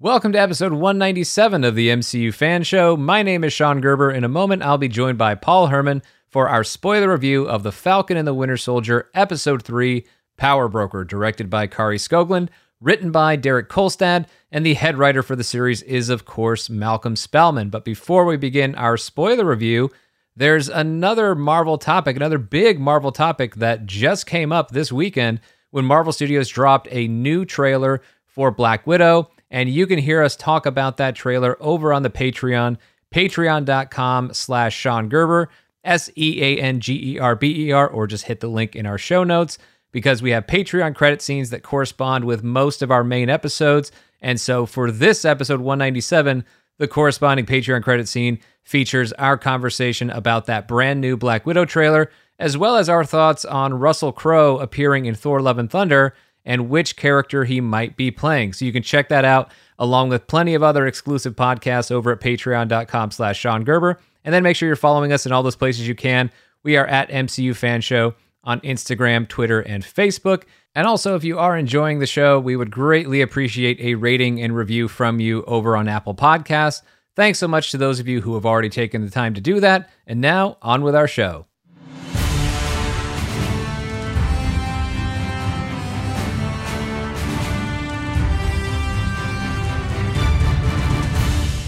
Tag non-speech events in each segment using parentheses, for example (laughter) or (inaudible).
Welcome to episode 197 of the MCU Fan Show. My name is Sean Gerber. In a moment, I'll be joined by Paul Herman for our spoiler review of The Falcon and the Winter Soldier, Episode 3, Power Broker, directed by Kari Skogland, written by Derek Kolstad, and the head writer for the series is, of course, Malcolm Spellman. But before we begin our spoiler review, there's another Marvel topic, another big Marvel topic that just came up this weekend when Marvel Studios dropped a new trailer for Black Widow. And you can hear us talk about that trailer over on the Patreon, patreon.com slash Sean Gerber, S E A N G E R B E R, or just hit the link in our show notes because we have Patreon credit scenes that correspond with most of our main episodes. And so for this episode 197, the corresponding Patreon credit scene features our conversation about that brand new Black Widow trailer, as well as our thoughts on Russell Crowe appearing in Thor Love and Thunder and which character he might be playing. So you can check that out along with plenty of other exclusive podcasts over at patreon.com slash Sean Gerber. And then make sure you're following us in all those places you can. We are at MCU Fan Show on Instagram, Twitter, and Facebook. And also, if you are enjoying the show, we would greatly appreciate a rating and review from you over on Apple Podcasts. Thanks so much to those of you who have already taken the time to do that. And now, on with our show.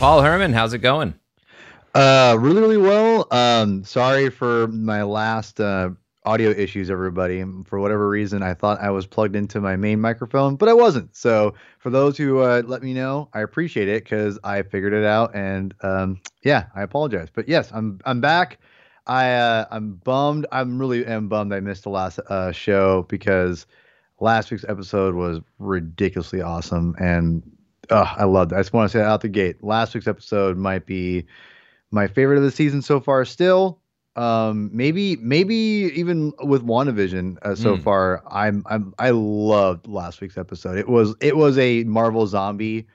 Paul Herman, how's it going? Uh, really, really well. Um, sorry for my last uh, audio issues, everybody. For whatever reason, I thought I was plugged into my main microphone, but I wasn't. So, for those who uh, let me know, I appreciate it because I figured it out. And um, yeah, I apologize. But yes, I'm I'm back. I uh, I'm bummed. I'm really am bummed I missed the last uh, show because last week's episode was ridiculously awesome and uh, I loved it. I just want to say out the gate, last week's episode might be my favorite of the season so far. Still, um, maybe maybe even with WandaVision uh, so Mm. far, I'm I'm I loved last week's episode. It was it was a Marvel zombie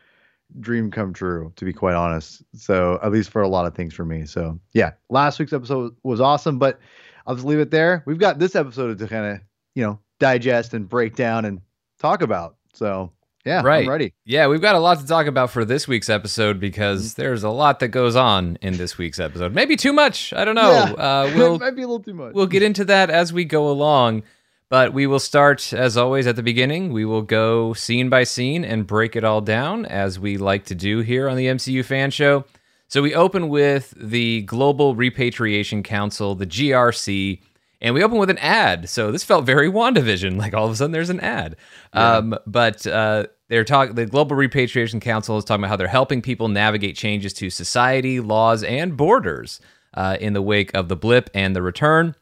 dream come true, to be quite honest. So at least for a lot of things for me. So yeah, last week's episode was awesome, but I'll just leave it there. We've got this episode to kind of you know digest and break down and talk about. So yeah, Right. I'm ready. Yeah, we've got a lot to talk about for this week's episode because there's a lot that goes on in this week's episode. Maybe too much. I don't know. Yeah. Uh, (laughs) we'll might be a little too much. we'll get into that as we go along. But we will start, as always, at the beginning. We will go scene by scene and break it all down, as we like to do here on the MCU Fan Show. So we open with the Global Repatriation Council, the GRC, and we open with an ad. So this felt very WandaVision. Like all of a sudden, there's an ad. Um, but uh, they're talking. The Global Repatriation Council is talking about how they're helping people navigate changes to society, laws, and borders uh, in the wake of the blip and the return.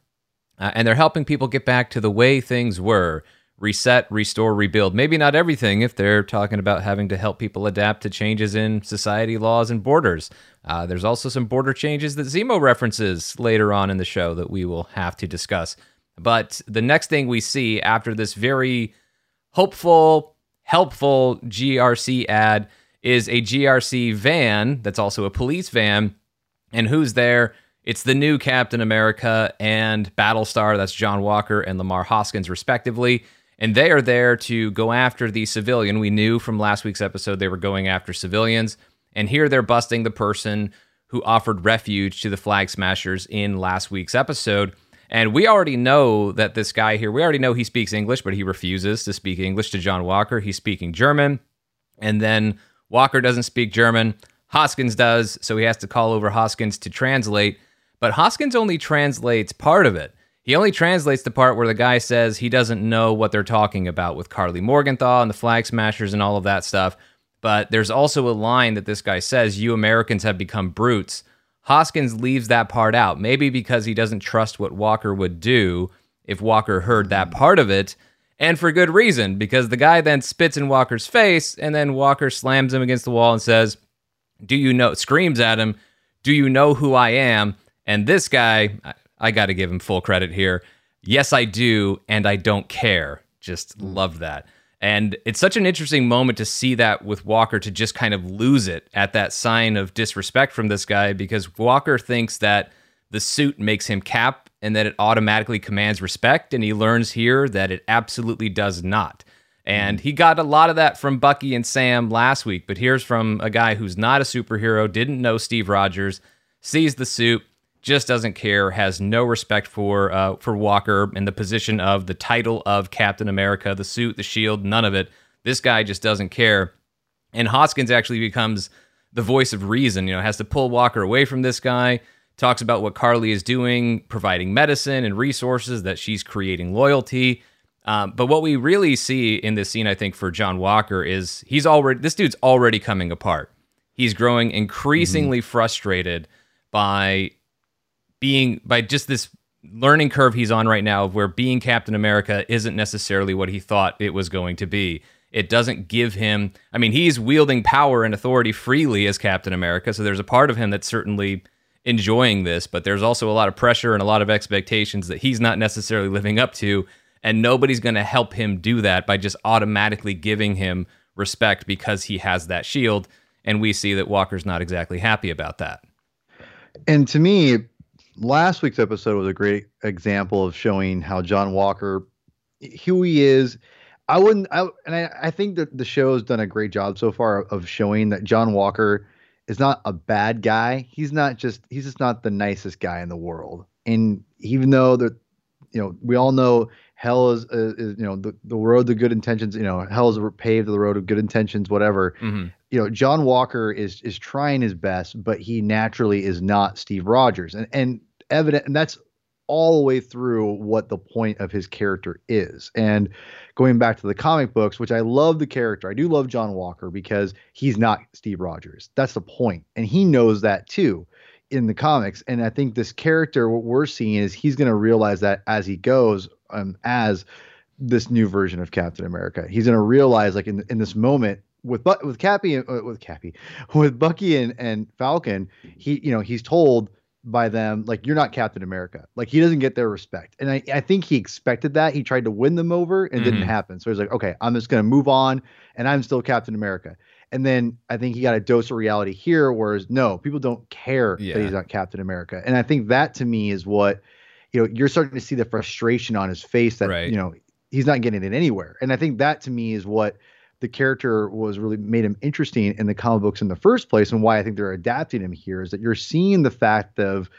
Uh, and they're helping people get back to the way things were reset, restore, rebuild. Maybe not everything if they're talking about having to help people adapt to changes in society, laws, and borders. Uh, there's also some border changes that Zemo references later on in the show that we will have to discuss. But the next thing we see after this very hopeful, helpful GRC ad is a GRC van that's also a police van. And who's there? It's the new Captain America and Battlestar, that's John Walker and Lamar Hoskins, respectively. And they are there to go after the civilian. We knew from last week's episode they were going after civilians. And here they're busting the person who offered refuge to the Flag Smashers in last week's episode. And we already know that this guy here, we already know he speaks English, but he refuses to speak English to John Walker. He's speaking German. And then Walker doesn't speak German. Hoskins does, so he has to call over Hoskins to translate. But Hoskins only translates part of it. He only translates the part where the guy says he doesn't know what they're talking about with Karli Morgenthau and the Flag Smashers and all of that stuff. But there's also a line that this guy says, You Americans have become brutes. Hoskins leaves that part out, maybe because he doesn't trust what Walker would do if Walker heard that part of it. And for good reason, because the guy then spits in Walker's face, and then Walker slams him against the wall and says, Do you know, screams at him, Do you know who I am? And this guy, I, I got to give him full credit here. Yes, I do, and I don't care. Just love that. And it's such an interesting moment to see that with Walker to just kind of lose it at that sign of disrespect from this guy because Walker thinks that the suit makes him cap and that it automatically commands respect. And he learns here that it absolutely does not. And he got a lot of that from Bucky and Sam last week, but here's from a guy who's not a superhero, didn't know Steve Rogers, sees the suit, just doesn't care, has no respect for uh, for Walker in the position of the title of Captain America, the suit, the shield, none of it. This guy just doesn't care. And Hoskins actually becomes the voice of reason, you know, has to pull Walker away from this guy, talks about what Karli is doing, providing medicine and resources, that she's creating loyalty. Um, but what we really see in this scene, I think, for John Walker is he's already, this dude's already coming apart. He's growing increasingly mm-hmm. frustrated by being, by just this learning curve he's on right now where being Captain America isn't necessarily what he thought it was going to be. It doesn't give him, I mean, he's wielding power and authority freely as Captain America. So there's a part of him that's certainly enjoying this, but there's also a lot of pressure and a lot of expectations that he's not necessarily living up to. And nobody's going to help him do that by just automatically giving him respect because he has that shield. And we see that Walker's not exactly happy about that. And to me, last week's episode was a great example of showing how John Walker, who he is, I wouldn't. I and I, I think that the show has done a great job so far of showing that John Walker is not a bad guy. He's not just. He's just not the nicest guy in the world. And even though that, you know, we all know hell is, is you know the, the road to good intentions. You know, hell is paved the road of good intentions. Whatever. Mm-hmm. You know, John Walker is is trying his best, but he naturally is not Steve Rogers, and and evident, and that's all the way through what the point of his character is. And going back to the comic books, which I love the character, I do love John Walker because he's not Steve Rogers. That's the point. And he knows that too in the comics. And I think this character, what we're seeing is he's going to realize that as he goes, um, as this new version of Captain America. He's going to realize, like in in this moment, with but with Cappy uh, with Cappy, with Bucky and and Falcon, he you know he's told by them like you're not captain america. Like he doesn't get their respect. And i, I think he expected that. He tried to win them over and mm-hmm. didn't happen. So he's like okay i'm just going to move on and i'm still captain america. And then i think he got a dose of reality here whereas no people don't care yeah. that he's not captain america. And i think that to me is what you know you're starting to see the frustration on his face that right. you know he's not getting it anywhere. And i think that to me is what the character was really made him interesting in the comic books in the first place, and why I think they're adapting him here is that you're seeing the fact of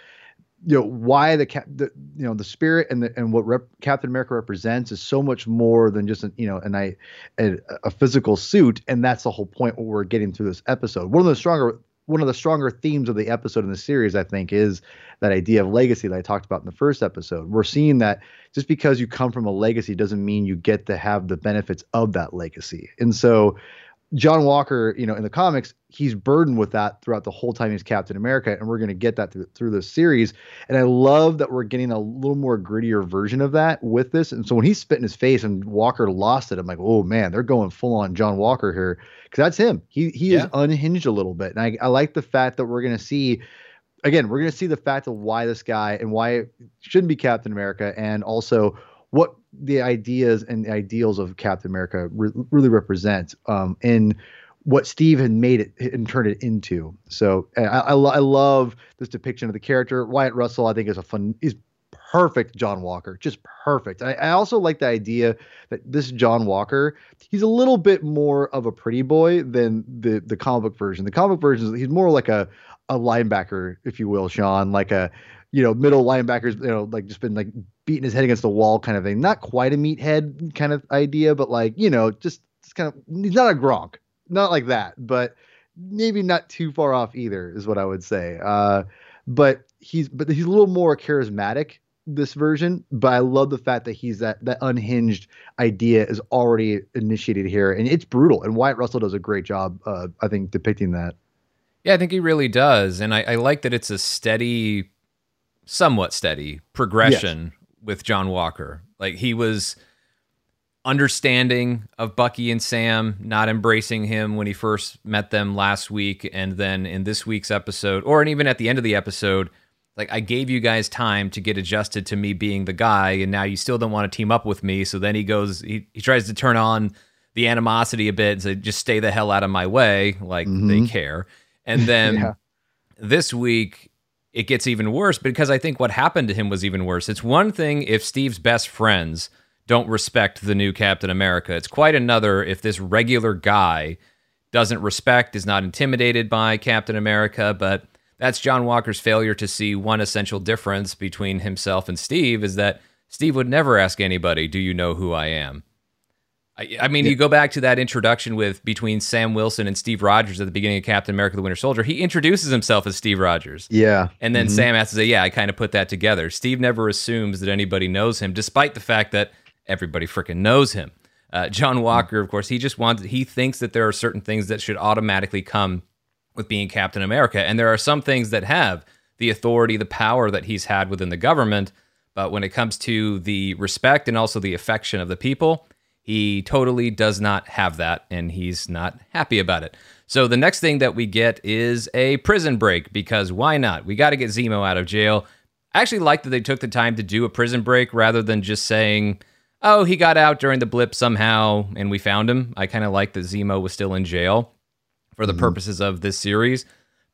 you know why the, the you know the spirit and the and what rep, Captain America represents is so much more than just an, you know a, a physical suit, and that's the whole point. What we're getting through this episode. One of the stronger one of the stronger themes of the episode in the series, I think, is that idea of legacy that I talked about in the first episode. We're seeing that just because you come from a legacy doesn't mean you get to have the benefits of that legacy. And so John Walker, you know, in the comics, he's burdened with that throughout the whole time he's Captain America, and we're going to get that through, through this series. And I love that we're getting a little more grittier version of that with this. And so when he's spit in his face and Walker lost it, I'm like, oh man, they're going full on John Walker here because that's him. He he yeah. is unhinged a little bit, and I, I like the fact that we're going to see. Again, we're going to see the fact of why this guy and why it shouldn't be Captain America, and also what the ideas and the ideals of Captain America re- really represent um, in what Steve had made it and turned it into. So I, I, I, love this depiction of the character. Wyatt Russell, I think, is a fun. He's perfect John Walker, just perfect. I, I also like the idea that this John Walker, he's a little bit more of a pretty boy than the the comic book version. The comic book version, he's more like a a linebacker, if you will, Sean, like a you know, middle linebackers, you know, like just been like beating his head against the wall kind of thing. Not quite a meathead kind of idea, but like, you know, just, just kind of, he's not a Gronk, not like that, but maybe not too far off either, is what I would say. Uh, but he's, but he's a little more charismatic this version, but I love the fact that he's that that unhinged idea is already initiated here, and it's brutal. And Wyatt Russell does a great job, uh, I think, depicting that. Yeah, I think he really does, and I, I like that it's a steady somewhat steady progression yes. with John Walker. Like he was understanding of Bucky and Sam, not embracing him when he first met them last week, and then in this week's episode, or even at the end of the episode, like I gave you guys time to get adjusted to me being the guy, and now you still don't want to team up with me. So then he goes, he, he tries to turn on the animosity a bit and say, just stay the hell out of my way, like mm-hmm. they care. And (laughs) then yeah. this week, it gets even worse because I think what happened to him was even worse. It's one thing if Steve's best friends don't respect the new Captain America. It's quite another if this regular guy doesn't respect, is not intimidated by Captain America, but that's John Walker's failure to see one essential difference between himself and Steve is that Steve would never ask anybody, "Do you know who I am?" I, I mean, yeah. you go back to that introduction with between Sam Wilson and Steve Rogers at the beginning of Captain America: The Winter Soldier. He introduces himself as Steve Rogers. Yeah, and then mm-hmm. Sam has to say, "Yeah, I kind of put that together." Steve never assumes that anybody knows him, despite the fact that everybody freaking knows him. Uh, John Walker, of course, he just wants. He thinks that there are certain things that should automatically come with being Captain America, and there are some things that have the authority, the power that he's had within the government. But when it comes to the respect and also the affection of the people, he totally does not have that, and he's not happy about it. So the next thing that we get is a prison break because why not? We got to get Zemo out of jail. I actually like that they took the time to do a prison break rather than just saying, "Oh, he got out during the blip somehow and we found him." I kind of like that Zemo was still in jail for the mm-hmm. purposes of this series.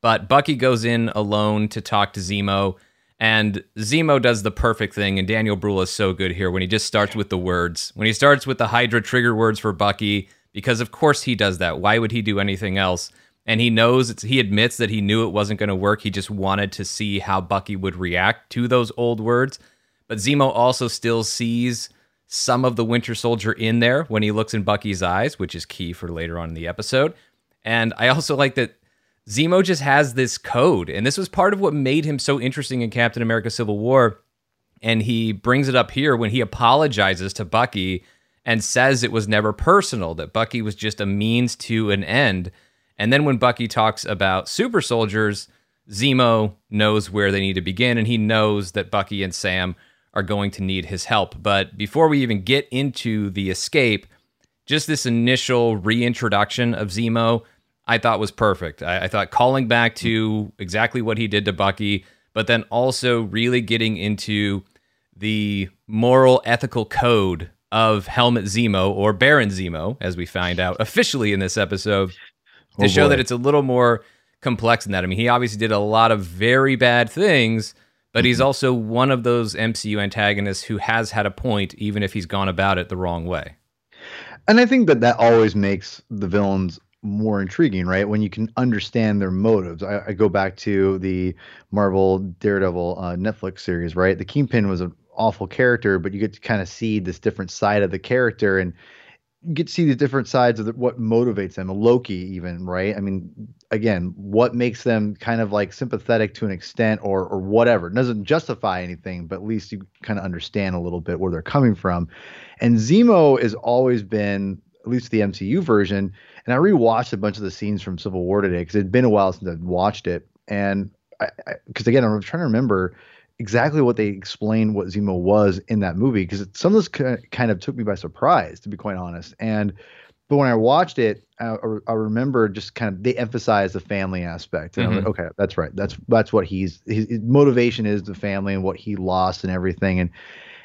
But Bucky goes in alone to talk to Zemo and Zemo does the perfect thing, and Daniel Bruhl is so good here when he just starts with the words. When he starts with the Hydra trigger words for Bucky, because of course he does that. Why would he do anything else? And he knows it's, he admits that he knew it wasn't going to work. He just wanted to see how Bucky would react to those old words. But Zemo also still sees some of the Winter Soldier in there when he looks in Bucky's eyes, which is key for later on in the episode. And I also like that Zemo just has this code, and this was part of what made him so interesting in Captain America Civil War. And he brings it up here when he apologizes to Bucky and says it was never personal, that Bucky was just a means to an end. And then when Bucky talks about super soldiers, Zemo knows where they need to begin, and he knows that Bucky and Sam are going to need his help. But before we even get into the escape, just this initial reintroduction of Zemo I thought was perfect. I, I thought calling back to exactly what he did to Bucky, but then also really getting into the moral, ethical code of Helmut Zemo or Baron Zemo, as we find out officially in this episode, to oh show that it's a little more complex than that. I mean, he obviously did a lot of very bad things, but he's mm-hmm. also one of those MCU antagonists who has had a point, even if he's gone about it the wrong way. And I think that that always makes the villains more intriguing, right? When you can understand their motives. I, I go back to the Marvel Daredevil uh, Netflix series, right? The Kingpin was an awful character, but you get to kind of see this different side of the character and you get to see the different sides of the, what motivates them. Loki, even, right? I mean, again, what makes them kind of like sympathetic to an extent or or whatever. It doesn't justify anything, but at least you kind of understand a little bit where they're coming from. And Zemo has always been, at least the MCU version, and I rewatched a bunch of the scenes from Civil War today because it'd been a while since I'd watched it. And because again, I'm trying to remember exactly what they explained what Zemo was in that movie because some of this kind of took me by surprise, to be quite honest. And but when I watched it, I, I remember just kind of they emphasized the family aspect, and mm-hmm. like, okay, that's right. That's that's what he's his, his motivation is the family and what he lost and everything. And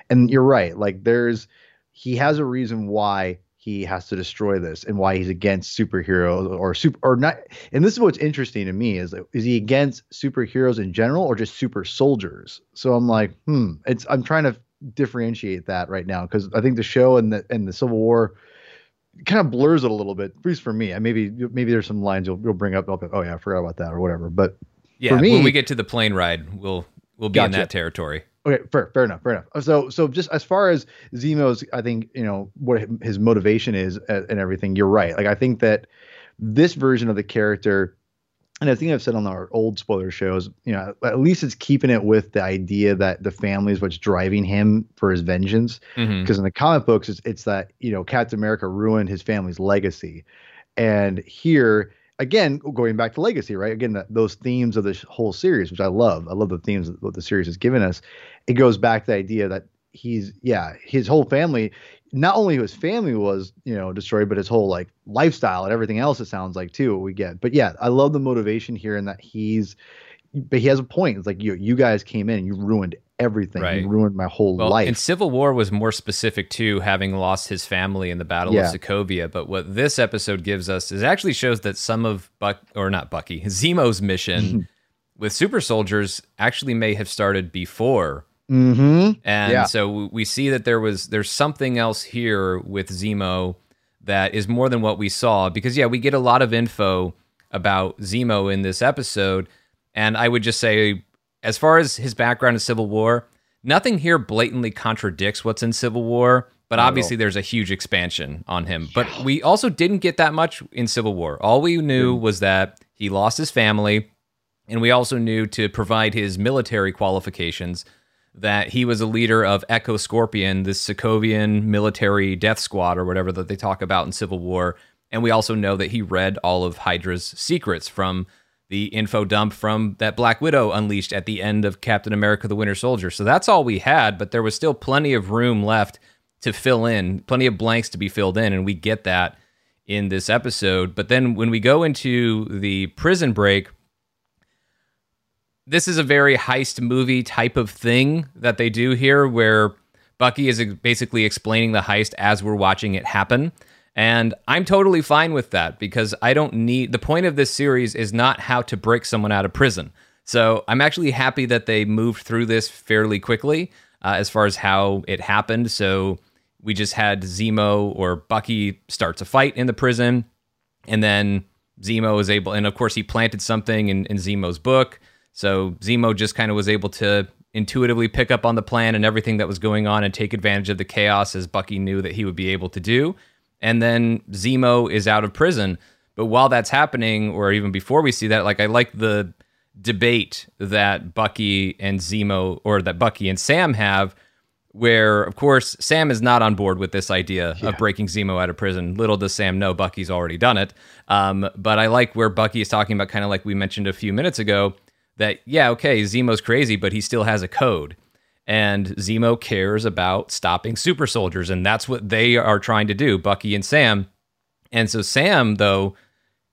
and you're right. Like there's he has a reason why he has to destroy this and why he's against superheroes or super or not and this is what's interesting to me is is he against superheroes in general or just super soldiers? So i'm like hmm it's i'm trying to differentiate that right now because i think the show and the and the civil war kind of blurs it a little bit at least for me. Maybe maybe there's some lines you'll, you'll bring up oh yeah i forgot about that or whatever but yeah for me, when we get to the plane ride we'll we'll be gotcha. in that territory Okay, fair, fair enough, fair enough. So, so just as far as Zemo's, I think you know what his motivation is and everything. You're right. Like I think that this version of the character, and I think I've said on our old spoiler shows, you know, at least it's keeping it with the idea that the family is what's driving him for his vengeance. Because mm-hmm. in the comic books, it's, it's that you know Captain America ruined his family's legacy, and here again, going back to legacy, right? Again, that, those themes of this whole series, which I love. I love the themes that the series has given us. It goes back to the idea that he's, yeah, his whole family, not only his family was, you know, destroyed, but his whole like lifestyle and everything else. It sounds like too. What we get, but yeah, I love the motivation here and that he's, but he has a point. It's like you, you guys came in and you ruined everything. Right. He ruined my whole well, life. And Civil War was more specific to having lost his family in the Battle yeah. of Sokovia. But what this episode gives us is actually shows that some of Buck or not Bucky (laughs) Zemo's mission (laughs) with super soldiers actually may have started before Mm-hmm. And Yeah. so we see that there was there's something else here with Zemo that is more than what we saw because yeah, we get a lot of info about Zemo in this episode and I would just say as far as his background in Civil War, nothing here blatantly contradicts what's in Civil War, but Not obviously there's a huge expansion on him. But we also didn't get that much in Civil War. All we knew was that he lost his family and we also knew to provide his military qualifications that he was a leader of Echo Scorpion, this Sokovian military death squad or whatever that they talk about in Civil War. And we also know that he read all of Hydra's secrets from the info dump from that Black Widow unleashed at the end of Captain America the Winter Soldier. So that's all we had, but there was still plenty of room left to fill in, plenty of blanks to be filled in, and we get that in this episode. But then when we go into the prison break, this is a very heist movie type of thing that they do here where Bucky is basically explaining the heist as we're watching it happen. And I'm totally fine with that because I don't need the point of this series is not how to break someone out of prison. So I'm actually happy that they moved through this fairly quickly uh, as far as how it happened. So we just had Zemo or Bucky starts a fight in the prison, and then Zemo is able, and of course he planted something in, in Zemo's book. So Zemo just kind of was able to intuitively pick up on the plan and everything that was going on and take advantage of the chaos as Bucky knew that he would be able to do. And then Zemo is out of prison. But while that's happening, or even before we see that, like I like the debate that Bucky and Zemo, or that Bucky and Sam have, where of course Sam is not on board with this idea Yeah. of breaking Zemo out of prison. Little does Sam know Bucky's already done it. Um, but I like where Bucky is talking about, kind of like we mentioned a few minutes ago, that yeah, okay, Zemo's crazy, but he still has a code. And Zemo cares about stopping super soldiers, and that's what they are trying to do, Bucky and Sam. And so Sam, though,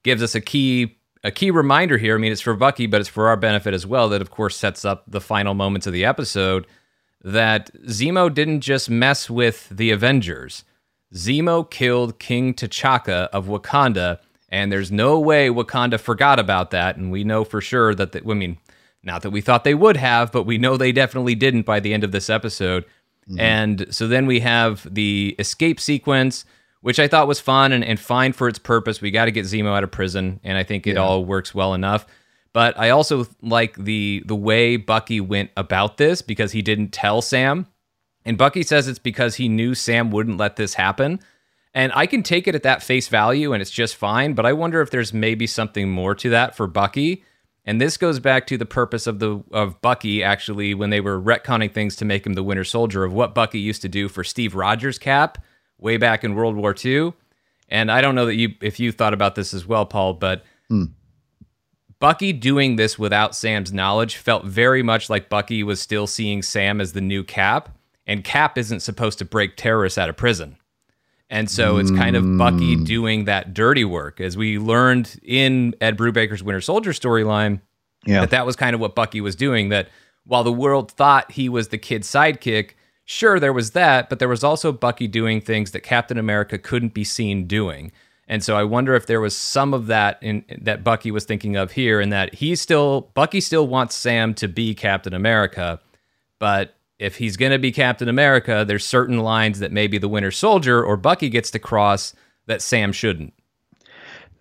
gives us a key a key reminder here. I mean, it's for Bucky, but it's for our benefit as well. That of course sets up the final moments of the episode. That Zemo didn't just mess with the Avengers. Zemo killed King T'Chaka of Wakanda, and there's no way Wakanda forgot about that. And we know for sure that, the, I mean, not that we thought they would have, but we know they definitely didn't by the end of this episode. Mm-hmm. And so then we have the escape sequence, which I thought was fun and, and fine for its purpose. We got to get Zemo out of prison, and I think it Yeah. all works well enough. But I also like the the way Bucky went about this because he didn't tell Sam. And Bucky says it's because he knew Sam wouldn't let this happen. And I can take it at that face value and it's just fine, but I wonder if there's maybe something more to that for Bucky. And this goes back to the purpose of the of Bucky actually when they were retconning things to make him the Winter Soldier of what Bucky used to do for Steve Rogers' cap way back in World War II. And I don't know that you if you thought about this as well, Paul, but hmm. Bucky doing this without Sam's knowledge felt very much like Bucky was still seeing Sam as the new Cap, and Cap isn't supposed to break terrorists out of prison. And so it's kind of Bucky mm. doing that dirty work. As we learned in Ed Brubaker's Winter Soldier storyline, Yeah. that that was kind of what Bucky was doing. That while the world thought he was the kid's sidekick, sure there was that, but there was also Bucky doing things that Captain America couldn't be seen doing. And so I wonder if there was some of that in that Bucky was thinking of here, and that he still Bucky still wants Sam to be Captain America, but if he's going to be Captain America, there's certain lines that maybe the Winter Soldier or Bucky gets to cross that Sam shouldn't.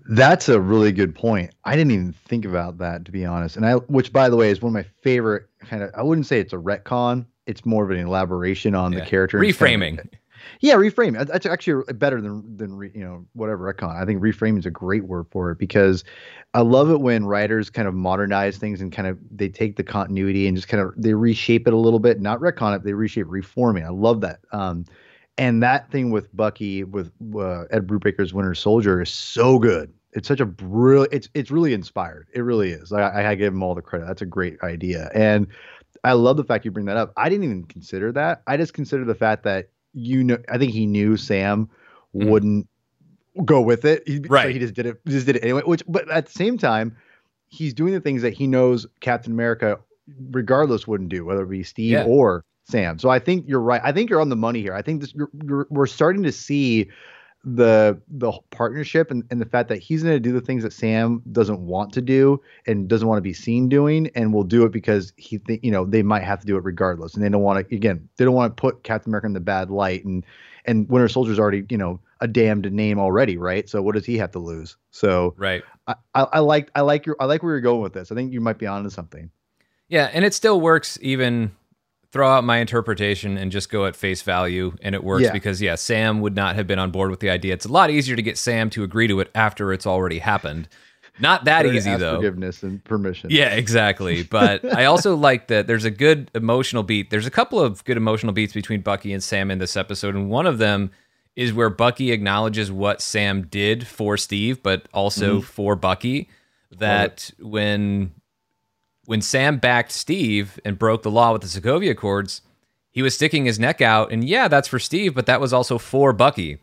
That's a really good point. I didn't even think about that to be honest. And I, which by the way, is one of my favorite kind of. I wouldn't say it's a retcon. It's more of an elaboration on Yeah. the character. It's kind of- reframing. Yeah, reframe. That's- actually better than than re, you know whatever retcon. I think reframing is a great word for it because I love it when writers kind of modernize things and kind of they take the continuity and just kind of they reshape it a little bit, not retcon it. They reshape reforming. I love that. Um, and that thing with Bucky with uh, Ed Brubaker's Winter Soldier is so good. It's such a brilliant. It's it's really inspired. It really is. I, I give him all the credit. That's a great idea, and I love the fact you bring that up. I didn't even consider that. I just consider the fact that you know. I think he knew Sam Mhm. wouldn't go with it. He, so Right. he just did it. Just did it anyway. Which, but at the same time, he's doing the things that he knows Captain America, regardless, wouldn't do, whether it be Steve Yeah. or Sam. So I think you're right. I think you're on the money here. I think this you're, you're, we're starting to see the the partnership and, and the fact that he's going to do the things that Sam doesn't want to do and doesn't want to be seen doing and will do it because he think you know they might have to do it regardless. And they don't want to again they don't want to put Captain America in the bad light and and Winter Soldier's already you know a damned name already right? So what does he have to lose? So right. I I, I like I like your I like where you're going with this. I think you might be onto something. Yeah and it still works even throw out my interpretation and just go at face value and it works Yeah. because yeah sam would not have been on board with the idea. It's a lot easier to get sam to agree to it after it's already happened. Not that easy though. forgiveness and permission. Yeah exactly. But (laughs) i also like that there's a good emotional beat. There's a couple of good emotional beats between bucky and sam in this episode and one of them is where bucky acknowledges what sam did for steve but also mm-hmm. for bucky that when when Sam backed Steve and broke the law with the Sokovia Accords, he was sticking his neck out. And yeah, that's for Steve, but that was also for Bucky.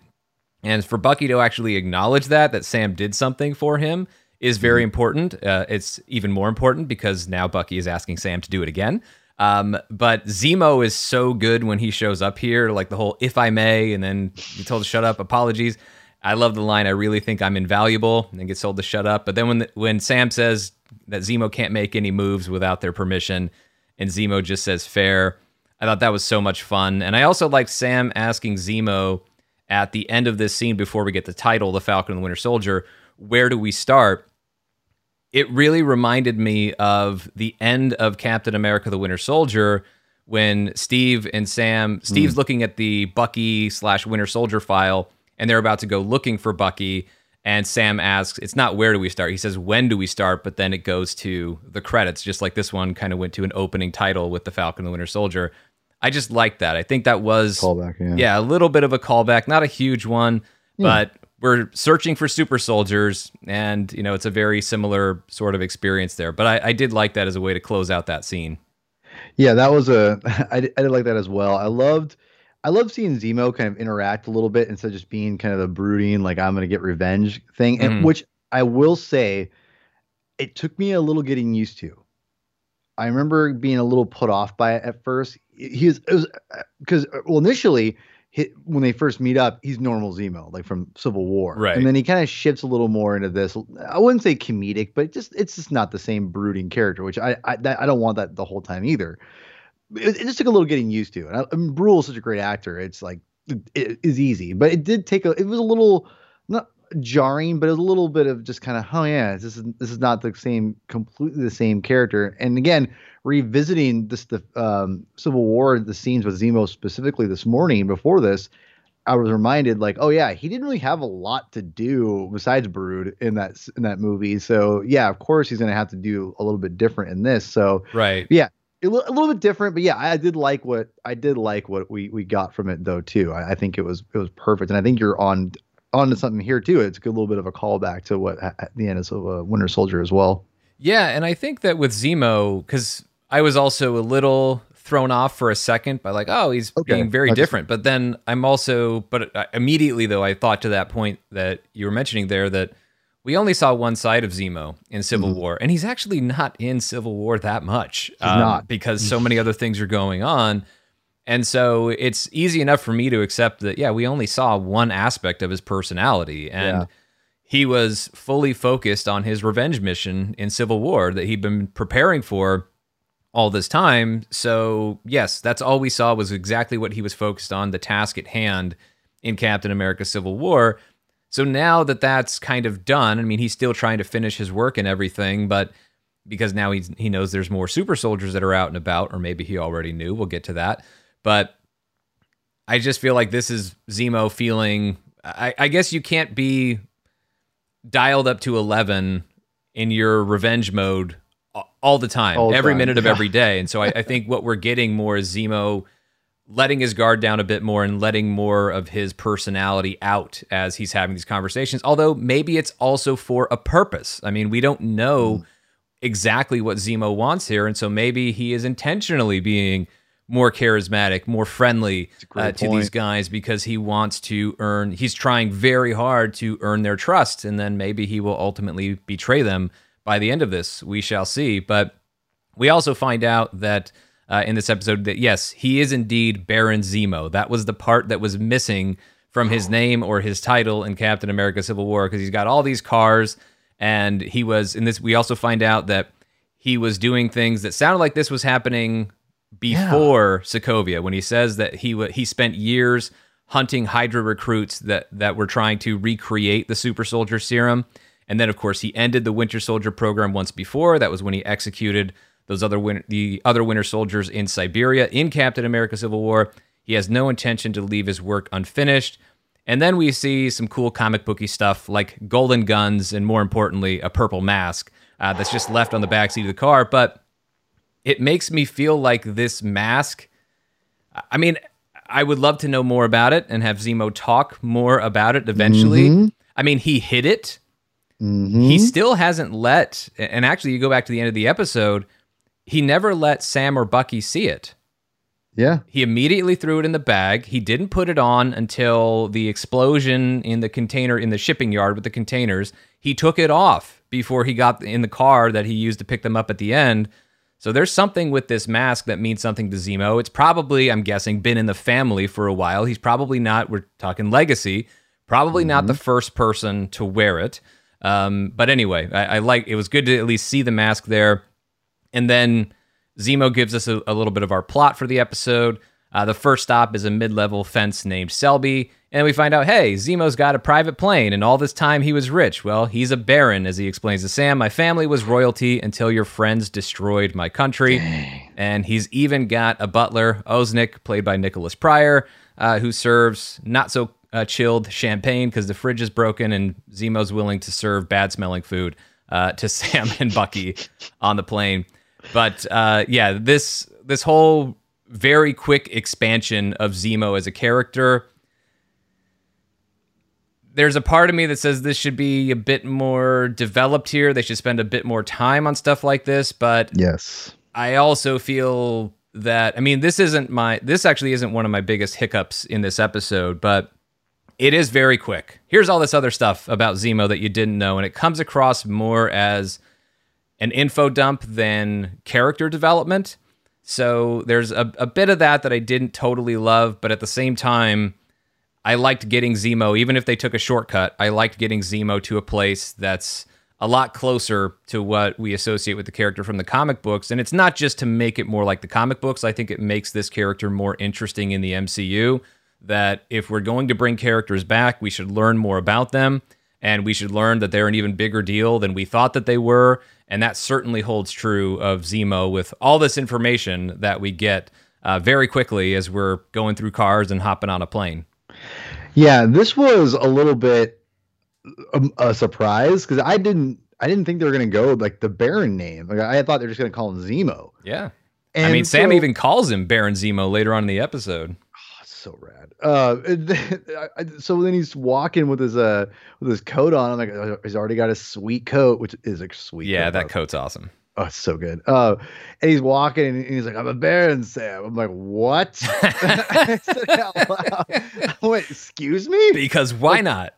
And for Bucky to actually acknowledge that, that Sam did something for him, is very important. Uh, it's even more important because now Bucky is asking Sam to do it again. Um, but Zemo is so good when he shows up here, like the whole "if I may," and then you told to shut up. Apologies. I love the line. I really think I'm invaluable, and then gets told to shut up. But then when the, when Sam says that Zemo can't make any moves without their permission, and Zemo just says fair, I thought that was so much fun. And I also liked Sam asking Zemo at the end of this scene before we get the title, The Falcon and the Winter Soldier, where do we start? It really reminded me of the end of Captain America: The Winter Soldier when Steve and Sam, Steve's mm. looking at the Bucky slash Winter Soldier file, and they're about to go looking for Bucky. And Sam asks, it's not where do we start? He says, when do we start? But then it goes to the credits, just like this one kind of went to an opening title with the Falcon and the Winter Soldier. I just like that. I think that was Callback, yeah. yeah, a little bit of a callback, not a huge one, hmm. but we're searching for super soldiers, and you know it's a very similar sort of experience there. But I, I did like that as a way to close out that scene. Yeah, that was a. (laughs) I did, I did like that as well. I loved, I love seeing Zemo kind of interact a little bit instead of just being kind of the brooding like I'm gonna get revenge thing, and Mhm. which I will say, it took me a little getting used to. I remember being a little put off by it at first. He was, was because well initially. He, when they first meet up, he's normal Zemo, like from Civil War, Right. And then he kind of shifts a little more into this. I wouldn't say comedic, but just it's just not the same brooding character, which I I, that, I don't want that the whole time either it, it just took a little getting used to. And I, mean, Bruhl is such a great actor. It's like it, it is easy, but it did take a. It was a little not jarring, but it was a little bit of just kind of oh yeah, this is this is not the same completely the same character. And again, revisiting this the um, Civil War the scenes with Zemo specifically this morning before this. I was reminded, like, oh yeah, he didn't really have a lot to do besides Brood in that in that movie. So yeah, of course he's gonna have to do a little bit different in this. So Right. yeah, a little bit different, but yeah, I did like what I did like what we we got from it though too. I, I think it was it was perfect, and I think you're on on to something here too. It's a good little bit of a callback to what at the end of uh, Winter Soldier as well. Yeah, and I think that with Zemo, because I was also a little thrown off for a second by like, oh, he's Okay, being very just- different. But then I'm also, but immediately though, I thought to that point that you were mentioning there that we only saw one side of Zemo in Civil mm-hmm. War, and he's actually not in Civil War that much. Not. Um, because so many other things are going on. And so it's easy enough for me to accept that, yeah, we only saw one aspect of his personality. And Yeah. he was fully focused on his revenge mission in Civil War that he'd been preparing for all this time. So, yes, that's all we saw was exactly what he was focused on, the task at hand in Captain America Civil War. So now that that's kind of done, I mean, he's still trying to finish his work and everything, but because now he's, he knows there's more super soldiers that are out and about, or maybe he already knew. We'll get to that. But I just feel like this is Zemo feeling. I, I guess you can't be dialed up to 11 in your revenge mode all the time, All every time, minute of yeah. every day. And so I, I (laughs) think what we're getting more is Zemo letting his guard down a bit more and letting more of his personality out as he's having these conversations. Although maybe it's also for a purpose. I mean, we don't know Mm. exactly what Zemo wants here. And so maybe he is intentionally being more charismatic, more friendly uh, to these guys because he wants to earn, he's trying very hard to earn their trust. And then maybe he will ultimately betray them by the end of this. We shall see. But we also find out that uh, in this episode that yes, he is indeed Baron Zemo. That was the part that was missing from his name or his title in Captain America Civil War because he's got all these cars and he was in this we also find out that he was doing things that sounded like this was happening before yeah. Sokovia when he says that he w- he spent years hunting Hydra recruits that that were trying to recreate the super soldier serum and then of course he ended the Winter Soldier program once before that was when he executed those other win- the other winter soldiers in Siberia in Captain America Civil War he has no intention to leave his work unfinished. And then we see some cool comic booky stuff like golden guns and more importantly, a purple mask uh, that's just left on the backseat of the car. But it makes me feel like this mask. I mean, I would love to know more about it and have Zemo talk more about it eventually. Mm-hmm. I mean, he hid it. Mm-hmm. He still hasn't let, and actually, you go back to the end of the episode, he never let Sam or Bucky see it. Yeah. He immediately threw it in the bag. He didn't put it on until the explosion in the container in the shipping yard with the containers. He took it off before he got in the car that he used to pick them up at the end. So there's something with this mask that means something to Zemo. It's probably, I'm guessing, been in the family for a while. He's probably not, we're talking legacy, probably mm-hmm. not the first person to wear it. Um, but anyway, I, I like it was good to at least see the mask there. And then Zemo gives us a, a little bit of our plot for the episode. Uh, the first stop is a mid level fence named Selby. And we find out, hey, Zemo's got a private plane, and all this time he was rich. Well, he's a baron, as he explains to Sam. My family was royalty until your friends destroyed my country. Dang. And he's even got a butler, Oznik, played by Nicholas Pryor, uh, who serves not so uh, chilled champagne because the fridge is broken, and Zemo's willing to serve bad smelling food uh, to (laughs) Sam and Bucky on the plane. But uh, yeah, this this whole very quick expansion of Zemo as a character. There's a part of me that says this should be a bit more developed here. They should spend a bit more time on stuff like this. But yes, I also feel that I mean this isn't my this actually isn't one of my biggest hiccups in this episode, but it is very quick. Here's all this other stuff about Zemo that you didn't know, and it comes across more as an info dump than character development. So there's a, a bit of that that I didn't totally love, but at the same time, I liked getting Zemo, even if they took a shortcut, I liked getting Zemo to a place that's a lot closer to what we associate with the character from the comic books. And it's not just to make it more like the comic books, I think it makes this character more interesting in the MCU. That if we're going to bring characters back, we should learn more about them and we should learn that they're an even bigger deal than we thought that they were. And that certainly holds true of Zemo with all this information that we get uh, very quickly as we're going through cars and hopping on a plane. Yeah, this was a little bit um, a, surprise because I didn't I didn't think they were gonna go like the Baron name. Like I thought they were just gonna call him Zemo. Yeah. And I mean, so, Sam even calls him Baron Zemo later on in the episode so rad. Uh, (laughs) so then he's walking with his uh with his coat on. I'm like, oh, he's already got a sweet coat, which is a sweet. Yeah, coat, that coat's awesome. Oh, it's so good. Uh, and he's walking and he's like, I'm a Baron Sam. I'm like, what? (laughs) I went, excuse me? Because why like, not?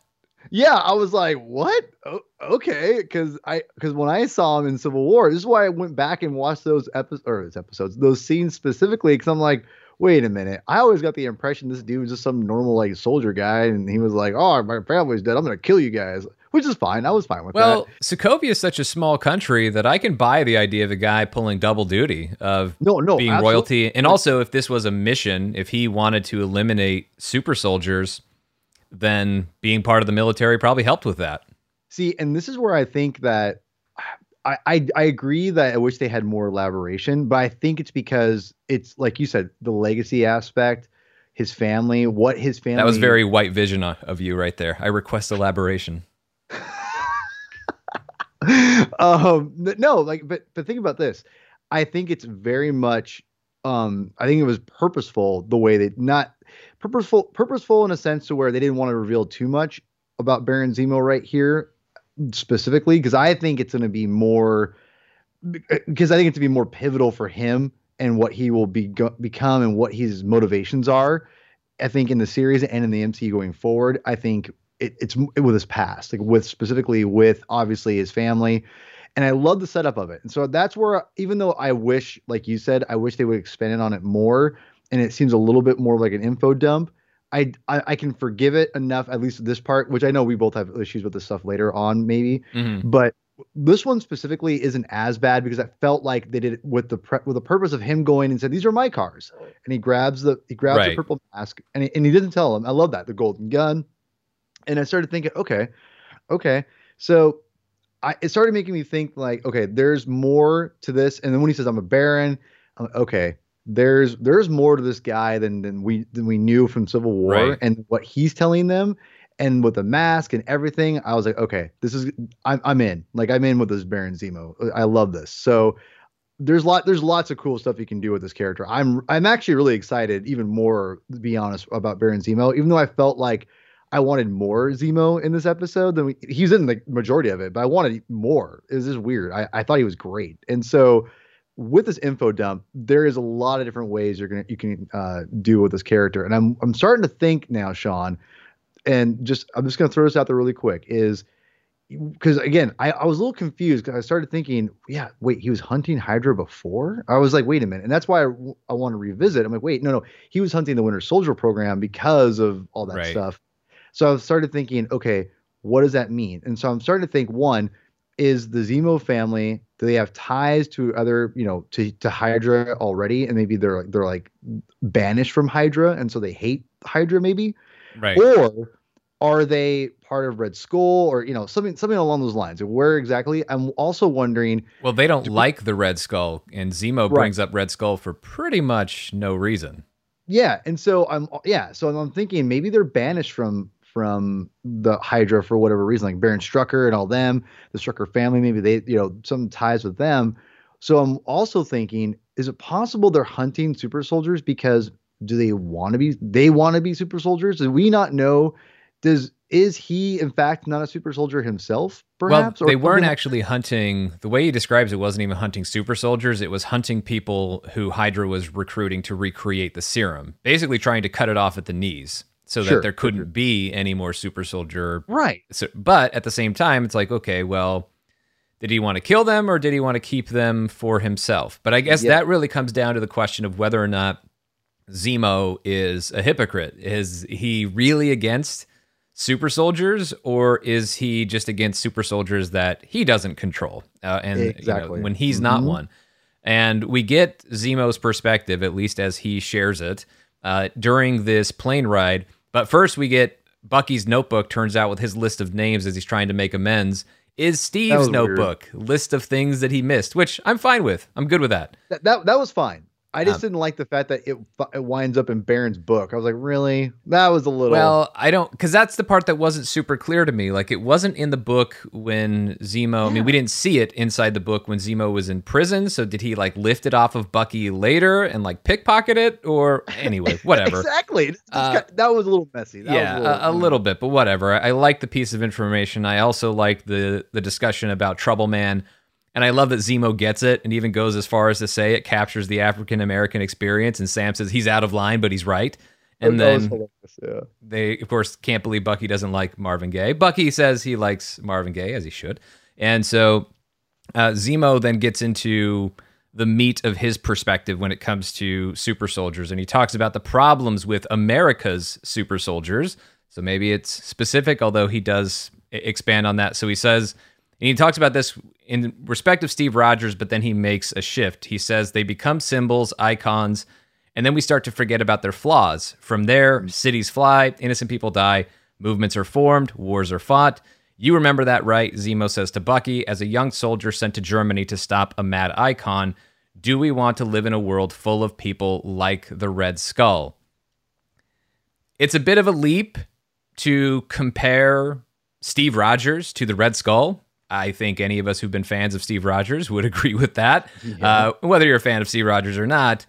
Yeah, I was like, what? Oh, okay, because I because when I saw him in Civil War, this is why I went back and watched those episodes or those episodes, those scenes specifically, because I'm like, wait a minute. I always got the impression this dude was just some normal like soldier guy, and he was like, "Oh, my family's dead. I'm gonna kill you guys," which is fine. I was fine with well, that. Well, Sokovia is such a small country that I can buy the idea of a guy pulling double duty of no, no, being absolutely. royalty, and also if this was a mission, if he wanted to eliminate super soldiers, then being part of the military probably helped with that. See, and this is where I think that I, I, I agree that I wish they had more elaboration, but I think it's because it's like you said, the legacy aspect, his family, what his family. That was very white vision of you right there. I request elaboration. (laughs) um, no, like, but but think about this. I think it's very much. Um, I think it was purposeful the way they not purposeful purposeful in a sense to where they didn't want to reveal too much about Baron Zemo right here specifically because I think it's going to be more because I think it's going to be more pivotal for him and what he will be go, become and what his motivations are. I think in the series and in the MCU going forward, I think it, it's with his past, like with specifically with obviously his family. And I love the setup of it. And so that's where, even though I wish, like you said, I wish they would expand on it more, and it seems a little bit more like an info dump. I, I I can forgive it enough, at least this part, which I know we both have issues with this stuff later on, maybe. Mhm. But this one specifically isn't as bad because I felt like they did it with the pre- with the purpose of him going and said, "These are my cars," and he grabs the he grabs Right. the purple mask and he, and he didn't tell him. I love that the golden gun, and I started thinking, okay, okay, so I it started making me think like, okay, there's more to this. And then when he says I'm a baron, I'm like, okay, there's there's more to this guy than than we than we knew from Civil War Right. and what he's telling them. And with the mask and everything, I was like, okay, this is I'm I'm in. Like I'm in with this Baron Zemo. I love this. So there's lot there's lots of cool stuff you can do with this character. I'm I'm actually really excited, even more to be honest, about Baron Zemo. Even though I felt like I wanted more Zemo in this episode than we, he's in the majority of it, but I wanted more. It was just weird. I, I thought he was great, and so with this info dump, there is a lot of different ways you're gonna you can uh, do with this character, and I'm I'm starting to think now, Sean, and just I'm just gonna throw this out there really quick is because again, I, I was a little confused because I started thinking, yeah, wait, he was hunting Hydra before. I was like, wait a minute, and that's why I, I want to revisit. I'm like, wait, no, no, he was hunting the Winter Soldier program because of all that Right. stuff. So I started thinking, okay, what does that mean? And so I'm starting to think, one, is the Zemo family do they have ties to other, you know, to to Hydra already, and maybe they're they're like banished from Hydra, and so they hate Hydra, maybe Right. or are they part of Red Skull or you know something something along those lines? Where exactly? I'm also wondering. Well, they don't like the Red Skull, and Zemo Right. brings up Red Skull for pretty much no reason. Yeah, and so I'm yeah, so I'm thinking maybe they're banished from from the Hydra for whatever reason, like Baron Strucker and all them, the Strucker family. Maybe they you know some ties with them. So I'm also thinking, is it possible they're hunting super soldiers because do they want to be they want to be super soldiers? Do we not know? Does is he in fact not a super soldier himself? Perhaps well, they weren't actually hunting. The way he describes it wasn't even hunting super soldiers. It was hunting people who Hydra was recruiting to recreate the serum, basically trying to cut it off at the knees so Sure, that there couldn't sure. be any more super soldier. right. So, but at the same time, it's like, okay, well, did he want to kill them or did he want to keep them for himself? But I guess Yeah. that really comes down to the question of whether or not Zemo is a hypocrite. Is he really against super soldiers or is he just against super soldiers that he doesn't control uh, and you know, when he's not Mhm. one and we get zemo's perspective at least as he shares it uh, during this plane ride but first we get bucky's notebook turns out with his list of names as he's trying to make amends is steve's was weird. notebook list of things that he missed which i'm fine with i'm good with that That that, that was fine. I just Um, didn't like the fact that it it winds up in Baron's book. I was like, really? That was a little. Well, I don't, because that's the part that wasn't super clear to me. Like, it wasn't in the book when Zemo, I mean, we didn't see it inside the book when Zemo was in prison. So, did he like lift it off of Bucky later and like pickpocket it? Or anyway, (laughs) whatever. exactly. Uh, got- that was a little messy. That yeah, was a, a little bit, but whatever. I, I like the piece of information. I also like the the discussion about Trouble Man, and I love that Zemo gets it and even goes as far as to say it captures the African American experience. And Sam says he's out of line, but he's right. And that then yeah. they of course can't believe Bucky doesn't like Marvin Gaye. Bucky says he likes Marvin Gaye as he should, and so uh, Zemo then gets into the meat of his perspective when it comes to super soldiers, and he talks about the problems with America's super soldiers. So maybe it's specific, although he does expand on that. So he says, and he talks about this in respect of Steve Rogers, but then he makes a shift. He says they become symbols, icons, and then we start to forget about their flaws. From there, mm. cities fly, innocent people die, movements are formed, wars are fought. You remember that, right? Zemo says to Bucky, as a young soldier sent to Germany to stop a mad icon, do we want to live in a world full of people like the Red Skull? It's a bit of a leap to compare Steve Rogers to the Red Skull. I think any of us who've been fans of Steve Rogers would (laughs) agree with that. Uh, whether you're a fan of Steve Rogers or not,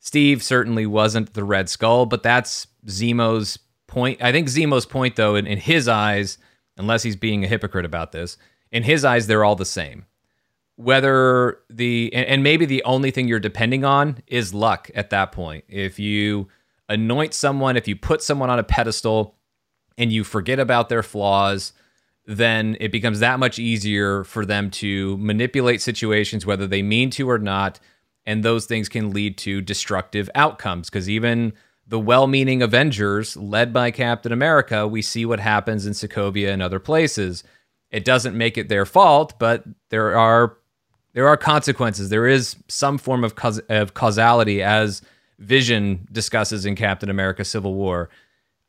Steve certainly wasn't the Red Skull, but that's Zemo's point. I think Zemo's point, though, in, in his eyes, unless he's being a hypocrite about this, in his eyes, they're all the same. Whether the, and, and maybe the only thing you're depending on is luck at that point. If you anoint someone, if you put someone on a pedestal and you forget about their flaws, then it becomes that much easier for them to manipulate situations, whether they mean to or not. And those things can lead to destructive outcomes. Because even the well meaning Avengers, led by Captain America, we see what happens in Sokovia and other places. It doesn't make it their fault, but there are there are consequences. There is some form of, caus- of causality as Vision discusses in Captain America Civil War.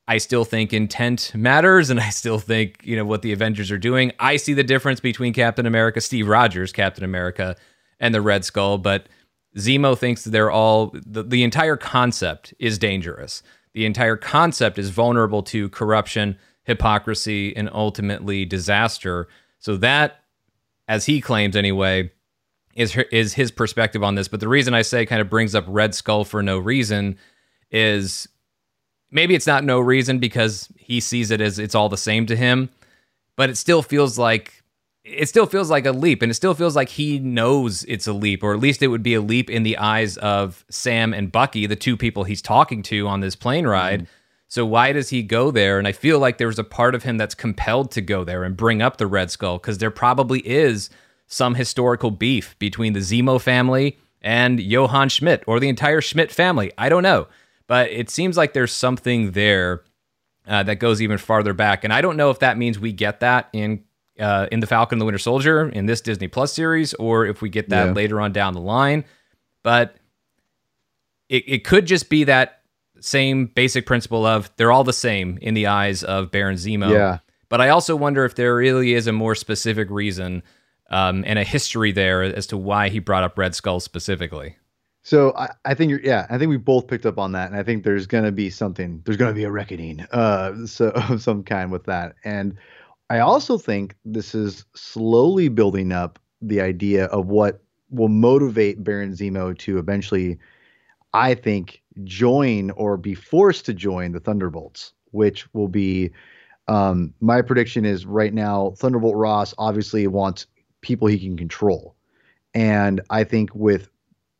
I still think intent matters, and I still think, you know, what the Avengers are doing. I see the difference between Captain America, Steve Rogers, Captain America, and the Red Skull, but Zemo thinks they're all, the, the entire concept is dangerous. The entire concept is vulnerable to corruption, hypocrisy, and ultimately disaster. So that, as he claims anyway, is is his perspective on this. But the reason I say kind of brings up Red Skull for no reason is maybe it's not no reason because he sees it as it's all the same to him, but it still feels like it still feels like a leap and it still feels like he knows it's a leap or at least it would be a leap in the eyes of Sam and Bucky, the two people he's talking to on this plane ride. Mm. So why does he go there? And I feel like there's a part of him that's compelled to go there and bring up the Red Skull because there probably is some historical beef between the Zemo family and Johann Schmidt or the entire Schmidt family. I don't know. But it seems like there's something there uh, that goes even farther back. And I don't know if that means we get that in uh, in the Falcon and the Winter Soldier in this Disney Plus series, or if we get that yeah. later on down the line. But it, it could just be that same basic principle of they're all the same in the eyes of Baron Zemo. Yeah. But I also wonder if there really is a more specific reason um, and a history there as to why he brought up Red Skull specifically. So I, I think you're yeah, I think we both picked up on that, and I think there's gonna be something, there's gonna be a reckoning, uh, (laughs) so of some kind with that. And I also think this is slowly building up the idea of what will motivate Baron Zemo to eventually, I think, join or be forced to join the Thunderbolts, which will be um, my prediction is right now Thunderbolt Ross obviously wants people he can control. And I think with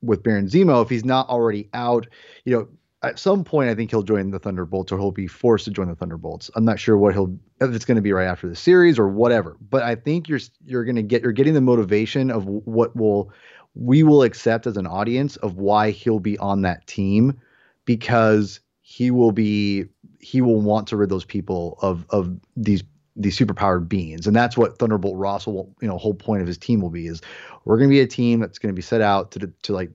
with Baron Zemo, if he's not already out, you know, at some point I think he'll join the Thunderbolts or he'll be forced to join the Thunderbolts. I'm not sure what he'll if it's going to be right after the series or whatever. But I think you're you're going to get you're getting the motivation of what will we will accept as an audience of why he'll be on that team because he will be he will want to rid those people of of these these superpowered beings. And that's what thunderbolt ross will you know whole point of his team will be is we're going to be a team that's going to be set out to to like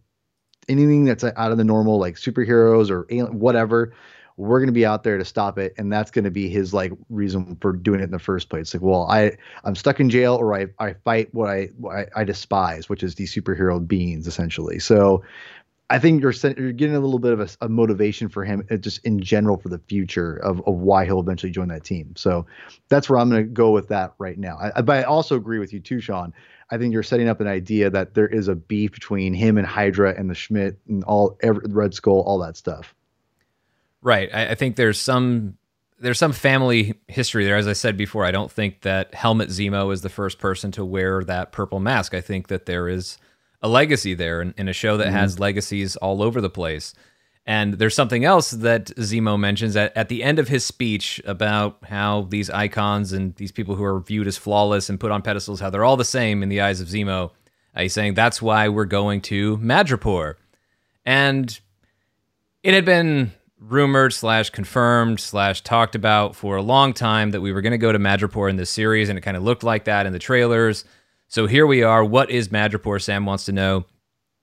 anything that's out of the normal like superheroes or alien, whatever we're going to be out there to stop it. And that's going to be his like reason for doing it in the first place. Like well i i'm stuck in jail or i i fight what i what I, I despise which is these superhero beings essentially. So I think you're you're getting a little bit of a, a, motivation for him, uh, just in general for the future of, of why he'll eventually join that team. So that's where I'm going to go with that right now. I, but I also agree with you too, Sean. I think you're setting up an idea that there is a beef between him and Hydra and the Schmidt and all every, Red Skull, all that stuff. Right. I, I think there's some there's some family history there. As I said before, I don't think that Helmut Zemo is the first person to wear that purple mask. I think that there is a legacy there in, in a show that mm-hmm. has legacies all over the place. And there's something else that Zemo mentions at, at the end of his speech about how these icons and these people who are viewed as flawless and put on pedestals, how they're all the same in the eyes of Zemo. Uh, he's saying that's why we're going to Madripoor. And it had been rumored slash confirmed slash talked about for a long time that we were going to go to Madripoor in this series, and it kind of looked like that in the trailers. So here we are. What is Madripoor? Sam wants to know.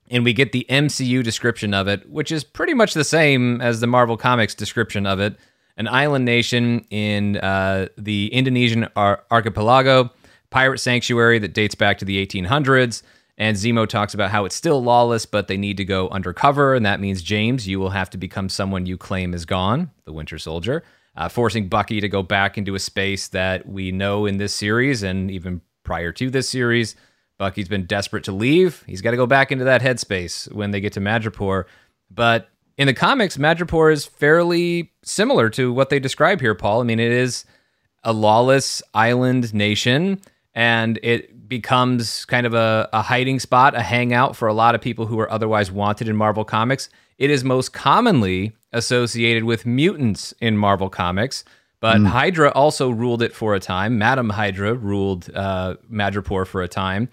And we get the MCU description of it, which is pretty much the same as the Marvel Comics description of it. An island nation in uh, the Indonesian ar- archipelago, pirate sanctuary that dates back to the 1800s. And Zemo talks about how it's still lawless, but they need to go undercover. And that means, James, you will have to become someone you claim is gone, the Winter Soldier, uh, forcing Bucky to go back into a space that we know in this series and even prior to this series. Bucky's been desperate to leave. He's got to go back into that headspace when they get to Madripoor. But in the comics, Madripoor is fairly similar to what they describe here, Paul. I mean, it is a lawless island nation, and it becomes kind of a, a hiding spot, a hangout for a lot of people who are otherwise wanted in Marvel Comics. It is most commonly associated with mutants in Marvel Comics. But mm. Hydra also ruled it for a time. Madam Hydra ruled uh, Madripoor for a time.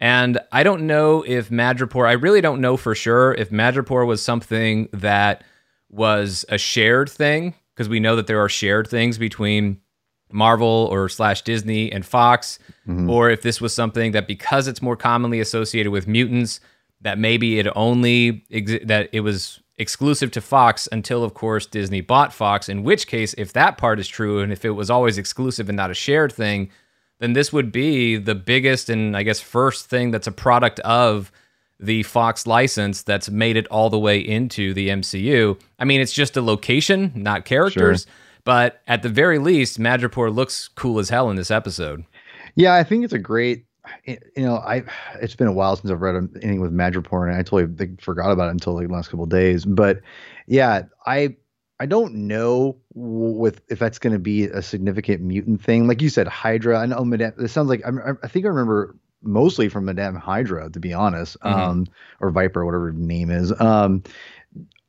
And I don't know if Madripoor, I really don't know for sure if Madripoor was something that was a shared thing because we know that there are shared things between Marvel or slash Disney and Fox, mm-hmm. or if this was something that because it's more commonly associated with mutants, that maybe it only exi- that it was exclusive to Fox until, of course, Disney bought Fox. In which case, if that part is true, and if it was always exclusive and not a shared thing, then this would be the biggest and I guess first thing that's a product of the Fox license that's made it all the way into the MCU. I mean, it's just a location, not characters, sure. but at the very least, Madripoor looks cool as hell in this episode. Yeah, I think it's a great. You know, I it's been a while since I've read anything with Madripoor, and I totally forgot about it until like the last couple days. But yeah, I I don't know with if that's going to be a significant mutant thing. Like you said, Hydra. I know Madame. This sounds like I, I think I remember mostly from Madame Hydra, to be honest, mm-hmm. um, or Viper, whatever name is. Um,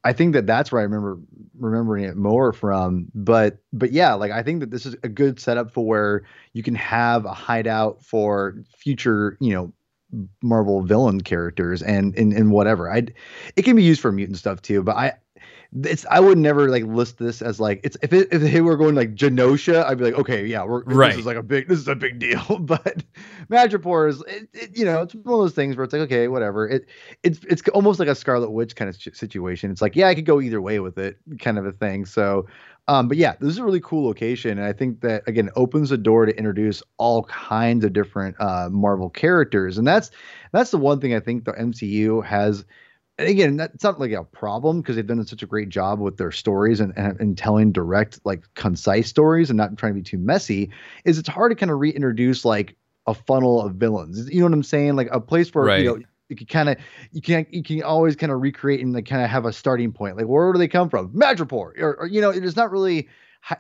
I think that that's where I remember remembering it more from. But but yeah, like I think that this is a good setup for where you can have a hideout for future, you know, Marvel villain characters and and and whatever. I it can be used for mutant stuff too, but I it's I would never like list this as like it's if it, if they were going like Genosha, I'd be like, okay, yeah, we're right. this is like a big this is a big deal. (laughs) but Madripoor is it, it, you know it's one of those things where it's like okay, whatever. It it's it's almost like a Scarlet Witch kind of situation. It's like yeah, I could go either way with it, kind of a thing. So, um, but yeah, this is a really cool location, and I think that again opens the door to introduce all kinds of different uh, Marvel characters, and that's that's the one thing I think the MCU has and again, that's not like a problem because they've done such a great job with their stories and, and, and telling direct, like concise stories and not trying to be too messy. Is it's hard to kind of reintroduce like a funnel of villains. You know what I'm saying? Like a place where right. you know you can kind of you can you can always kind of recreate and like kind of have a starting point. Like where do they come from? Madripoor, or, or you know, it's not really.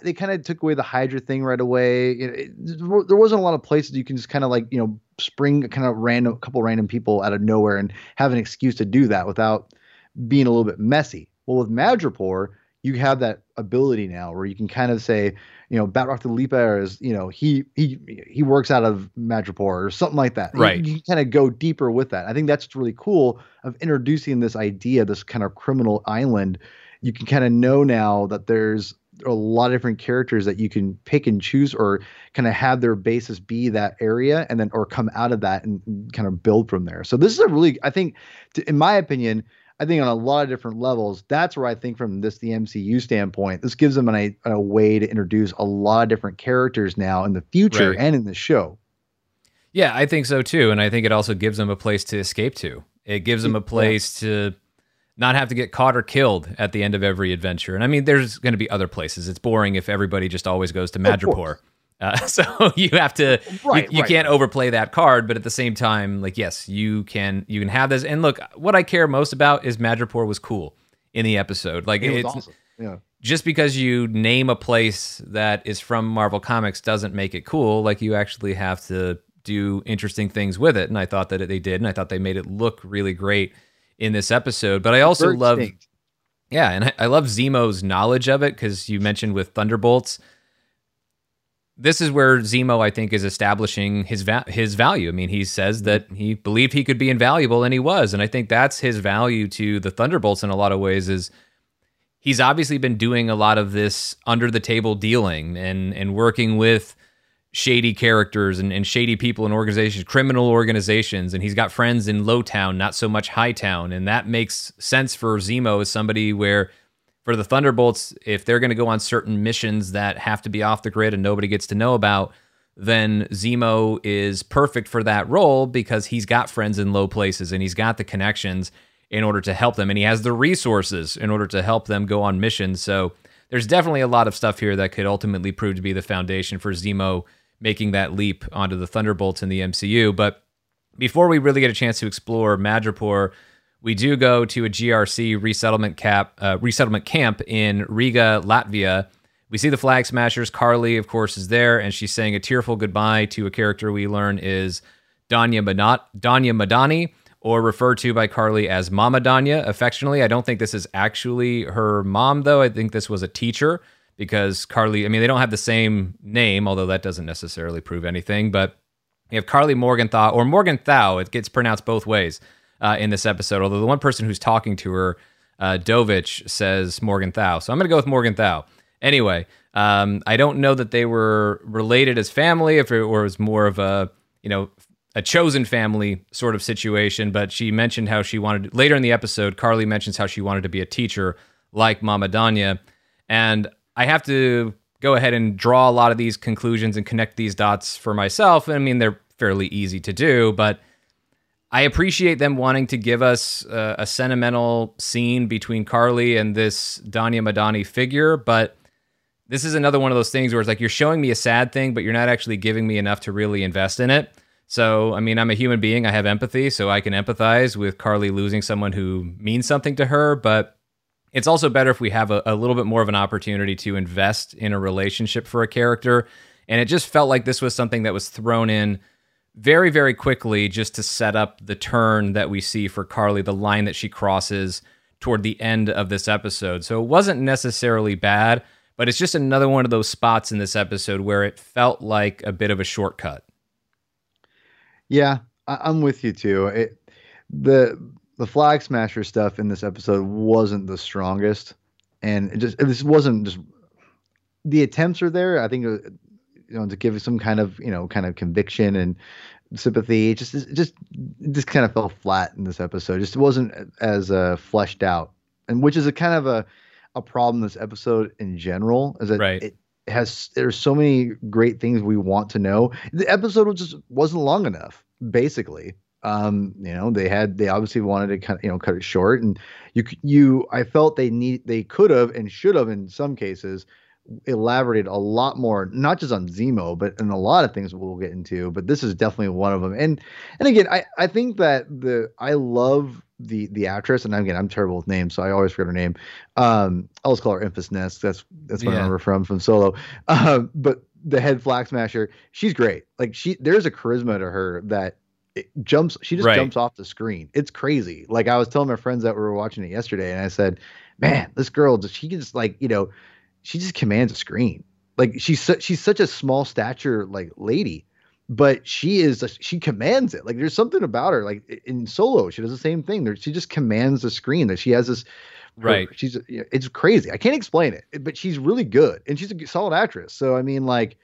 They kind of took away the Hydra thing right away. It, it, there wasn't a lot of places you can just kind of like you know spring kind of random a couple random people out of nowhere and have an excuse to do that without being a little bit messy. Well, with Madripoor, you have that ability now where you can kind of say, you know, Batroc the Leaper is, you know, he he he works out of Madripoor or something like that. Right. You, you kind of go deeper with that. I think that's really cool of introducing this idea, this kind of criminal island. You can kind of know now that there's a lot of different characters that you can pick and choose or kind of have their basis be that area and then or come out of that and kind of build from there. So this is a really I think to, in my opinion I think on a lot of different levels, that's where I think from this the MCU standpoint, this gives them an, a, a way to introduce a lot of different characters now in the future right. and in the show. Yeah, I think so too, and I think it also gives them a place to escape to. It gives them a place yeah. to not have to get caught or killed at the end of every adventure. And I mean, there's going to be other places. It's boring if everybody just always goes to Madripoor. Uh, (laughs) so you have to, right, you, you right. can't overplay that card, but at the same time, like yes, you can, you can have this. And look, what I care most about is Madripoor was cool in the episode. Like it it's awesome. yeah. Just because you name a place that is from Marvel Comics doesn't make it cool. Like you actually have to do interesting things with it. And I thought that they did, and I thought they made it look really great in this episode. But I also love, yeah, and I, I love Zemo's knowledge of it because you mentioned with Thunderbolts. This is where Zemo, I think, is establishing his va- his value. I mean, he says that mm-hmm. he believed he could be invaluable, and he was. And I think that's his value to the Thunderbolts in a lot of ways. Is he's obviously been doing a lot of this under the table dealing and and working with shady characters and, and shady people and organizations, criminal organizations, and he's got friends in Lowtown, not so much Hightown, and that makes sense for Zemo as somebody where for the Thunderbolts, if they're going to go on certain missions that have to be off the grid and nobody gets to know about, then Zemo is perfect for that role because he's got friends in low places and he's got the connections in order to help them and he has the resources in order to help them go on missions. So there's definitely a lot of stuff here that could ultimately prove to be the foundation for Zemo making that leap onto the Thunderbolts in the MCU. But before we really get a chance to explore Madripoor, we do go to a GRC resettlement cap uh, resettlement camp in Riga, Latvia. We see the Flag Smashers. Karli, of course, is there, and she's saying a tearful goodbye to a character we learn is Donya, Madani, Donya Madani, or referred to by Karli as Mama Donya affectionately. I don't think this is actually her mom, though. I think this was a teacher because Karli, I mean, they don't have the same name, although that doesn't necessarily prove anything. But you have Karli Morgenthau, or Morgenthau, it gets pronounced both ways uh, in this episode. Although the one person who's talking to her Uh, Dovich says Morgenthau. So I'm going to go with Morgenthau. Anyway, um, I don't know that they were related as family, if it was more of a, you know, a chosen family sort of situation. But she mentioned how she wanted, later in the episode, Karli mentions how she wanted to be a teacher like Mama Donya. And I have to go ahead and draw a lot of these conclusions and connect these dots for myself. I mean, they're fairly easy to do, but I appreciate them wanting to give us uh, a sentimental scene between Karli and this Donya Madani figure, but this is another one of those things where it's like you're showing me a sad thing, but you're not actually giving me enough to really invest in it. So, I mean, I'm a human being, I have empathy, so I can empathize with Karli losing someone who means something to her, but it's also better if we have a, a little bit more of an opportunity to invest in a relationship for a character. And it just felt like this was something that was thrown in very, very quickly just to set up the turn that we see for Karli, the line that she crosses toward the end of this episode. So it wasn't necessarily bad, but it's just another one of those spots in this episode where it felt like a bit of a shortcut. Yeah, I- am with you too. It, the the flag smasher stuff in this episode wasn't the strongest, and it just this wasn't just the attempts are there. I think uh, you know to give some kind of you know kind of conviction and sympathy. It just it just it just kind of fell flat in this episode. Just wasn't as uh, fleshed out, and which is a kind of a a problem this episode in general. Is that right. it has there's so many great things we want to know. The episode just wasn't long enough, basically um, you know, they had they obviously wanted to kind of you know cut it short, and you you I felt they need they could have and should have in some cases elaborated a lot more, not just on Zemo, but in a lot of things we'll get into. But this is definitely one of them. And and again, I I think that the I love the the actress, and again, I'm terrible with names, so I always forget her name. Um, I'll just call her Enfys Nest. That's that's what yeah. I remember from from Solo. Um, but the head flag smasher, she's great. Like she, there's a charisma to her that it jumps she just right. jumps off the screen. It's crazy. Like i was telling my friends that we were watching it yesterday and i said man this girl she just like you know she just commands a screen. Like she's su- she's such a small stature like lady but she is a, she commands it. Like there's something about her like in solo she does the same thing. There she just commands the screen that she has this right. her, she's you know, it's crazy. I can't explain it but she's really good and she's a solid actress. So i mean like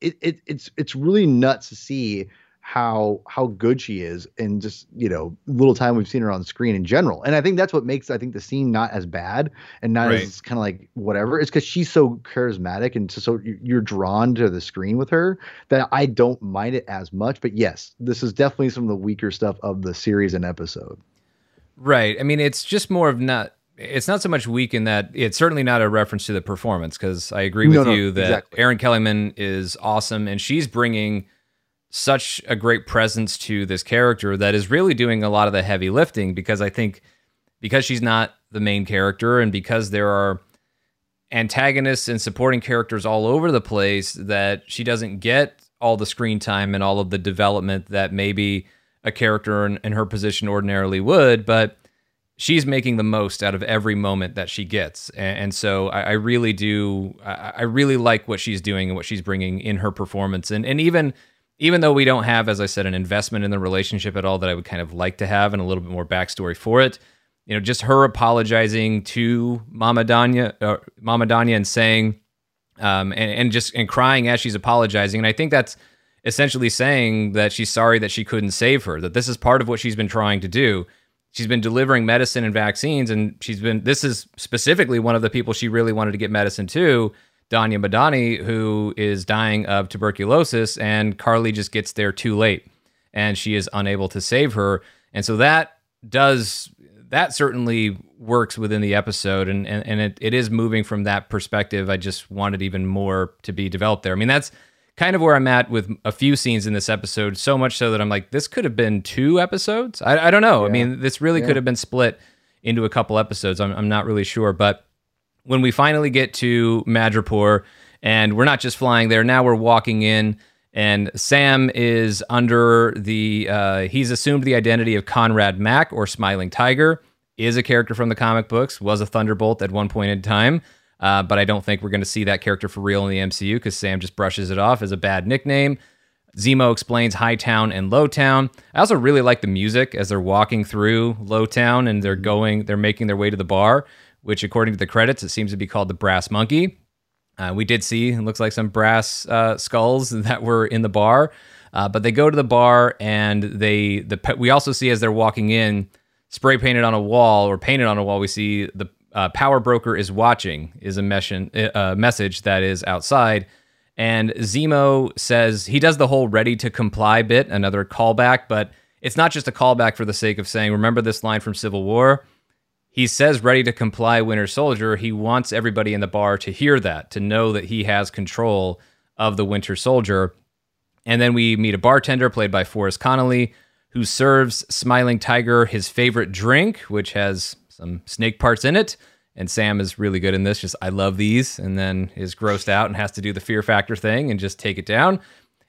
it, it it's it's really nuts to see how how good she is and just you know little time we've seen her on screen in general. And i think that's what makes i think the scene not as bad and not right. as kind of like whatever. It's because she's so charismatic and so you're drawn to the screen with her that i don't mind it as much. But yes this is definitely some of the weaker stuff of the series and episode. Right. I mean it's just more of not it's not so much weak in that it's certainly not a reference to the performance because i agree with no, no, you that exactly. erin kellyman is awesome and she's bringing such a great presence to this character that is really doing a lot of the heavy lifting because I think because she's not the main character and because there are antagonists and supporting characters all over the place that she doesn't get all the screen time and all of the development that maybe a character in, in her position ordinarily would, but she's making the most out of every moment that she gets. And, and so I, I, really do, I, I really like what she's doing and what she's bringing in her performance. And, and even even though we don't have, as I said, an investment in the relationship at all that I would kind of like to have and a little bit more backstory for it, you know, just her apologizing to Mama Donya, uh, Mama Donya and saying, um, and, and just and crying as she's apologizing. And I think that's essentially saying that she's sorry that she couldn't save her, that this is part of what she's been trying to do. She's been delivering medicine and vaccines, and she's been, this is specifically one of the people she really wanted to get medicine to Donya Madani, who is dying of tuberculosis, and Karli just gets there too late, and she is unable to save her. And so that does that certainly works within the episode, and and, and it, it is moving from that perspective. I just wanted even more to be developed there. I mean, that's kind of where I'm at with a few scenes in this episode, so much so that I'm like, this could have been two episodes. I, I don't know. Yeah. I mean, this really yeah. could have been split into a couple episodes. I'm, I'm not really sure, but when we finally get to Madripoor, and we're not just flying there, now we're walking in, and Sam is under the, uh, he's assumed the identity of Conrad Mack or Smiling Tiger, is a character from the comic books, was a Thunderbolt at one point in time. Uh, but I don't think we're going to see that character for real in the MCU because Sam just brushes it off as a bad nickname. Zemo explains Hightown and Lowtown. I also really like the music as they're walking through Lowtown and they're going, they're making their way to the bar, which according to the credits, it seems to be called the Brass Monkey. Uh, we did see, it looks like some brass uh, skulls (laughs) that were in the bar. Uh, but they go to the bar and they the we also see as they're walking in, spray painted on a wall or painted on a wall, we see the uh, power broker is watching is a mission, uh, message that is outside. And Zemo says he does the whole ready to comply bit, another callback, but it's not just a callback for the sake of saying, remember this line from Civil War? He says ready to comply, Winter Soldier. He wants everybody in the bar to hear that, to know that he has control of the Winter Soldier. And then we meet a bartender played by Forrest Connolly who serves Smiling Tiger his favorite drink, which has some snake parts in it. And Sam is really good in this. Just, I love these. And then is grossed out and has to do the fear factor thing and just take it down.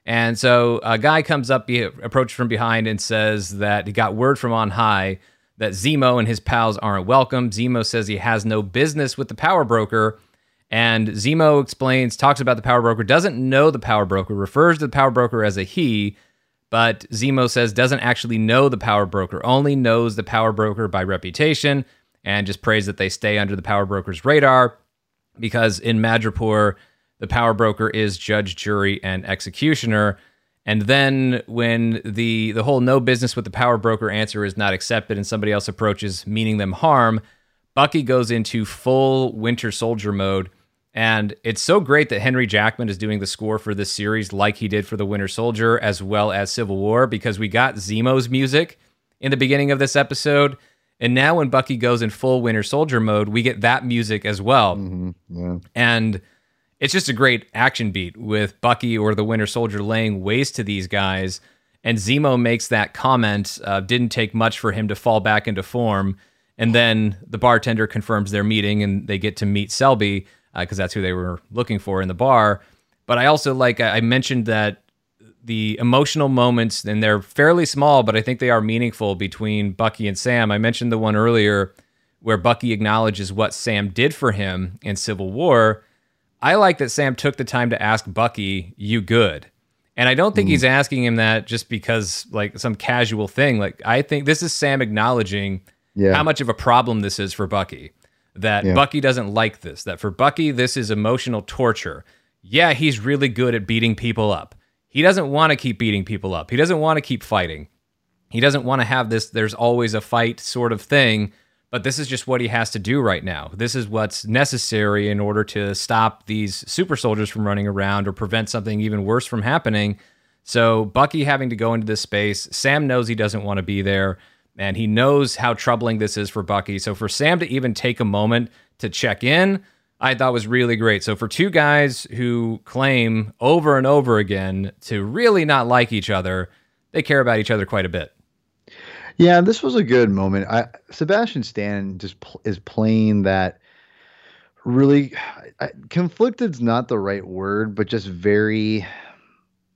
And so a guy comes up, he approaches from behind and says that he got word from on high that Zemo and his pals aren't welcome. Zemo says he has no business with the power broker and Zemo explains, talks about the power broker, doesn't know the power broker, refers to the power broker as a he, but Zemo says doesn't actually know the power broker, only knows the power broker by reputation, and just prays that they stay under the power broker's radar because in Madripoor, the power broker is judge, jury, and executioner. And then when the the whole no business with the power broker answer is not accepted and somebody else approaches meaning them harm, Bucky goes into full Winter Soldier mode and it's so great that Henry Jackman is doing the score for this series like he did for The Winter Soldier as well as Civil War because we got Zemo's music in the beginning of this episode. And now when Bucky goes in full Winter Soldier mode, we get that music as well. Mm-hmm. Yeah. And it's just a great action beat with Bucky or the Winter Soldier laying waste to these guys. And Zemo makes that comment. Uh, didn't take much for him to fall back into form. And then the bartender confirms their meeting and they get to meet Selby because uh, that's who they were looking for in the bar. But I also like I mentioned that the emotional moments and they're fairly small, but I think they are meaningful between Bucky and Sam. I mentioned the one earlier where Bucky acknowledges what Sam did for him in Civil War. I like that Sam took the time to ask Bucky, "You good?" And I don't think mm. he's asking him that just because like some casual thing. Like I think this is Sam acknowledging yeah. how much of a problem this is for Bucky that yeah. Bucky doesn't like this, that for Bucky, this is emotional torture. Yeah, he's really good at beating people up. He doesn't want to keep beating people up. He doesn't want to keep fighting. He doesn't want to have this, there's always a fight sort of thing, but this is just what he has to do right now. This is what's necessary in order to stop these super soldiers from running around or prevent something even worse from happening. So, Bucky having to go into this space, Sam knows he doesn't want to be there and he knows how troubling this is for Bucky. So for Sam to even take a moment to check in, I thought was really great. So for two guys who claim over and over again to really not like each other, they care about each other quite a bit. Yeah, this was a good moment. I, Sebastian Stan just pl- is playing that really I, conflicted's not the right word, but just very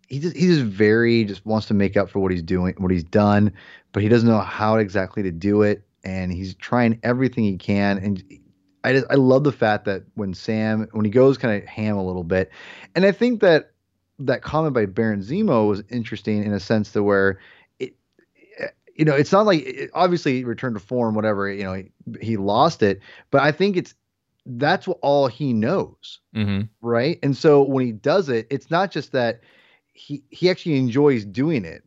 he just he just very just wants to make up for what he's doing, what he's done, but he doesn't know how exactly to do it, and he's trying everything he can. And I just I love the fact that when Sam when he goes kind of ham a little bit, and I think that that comment by Baron Zemo was interesting in a sense to where you know, it's not like it, obviously returned to form, whatever. You know, he, he lost it, but I think it's that's what all he knows, mm-hmm. right? And so when he does it, it's not just that he he actually enjoys doing it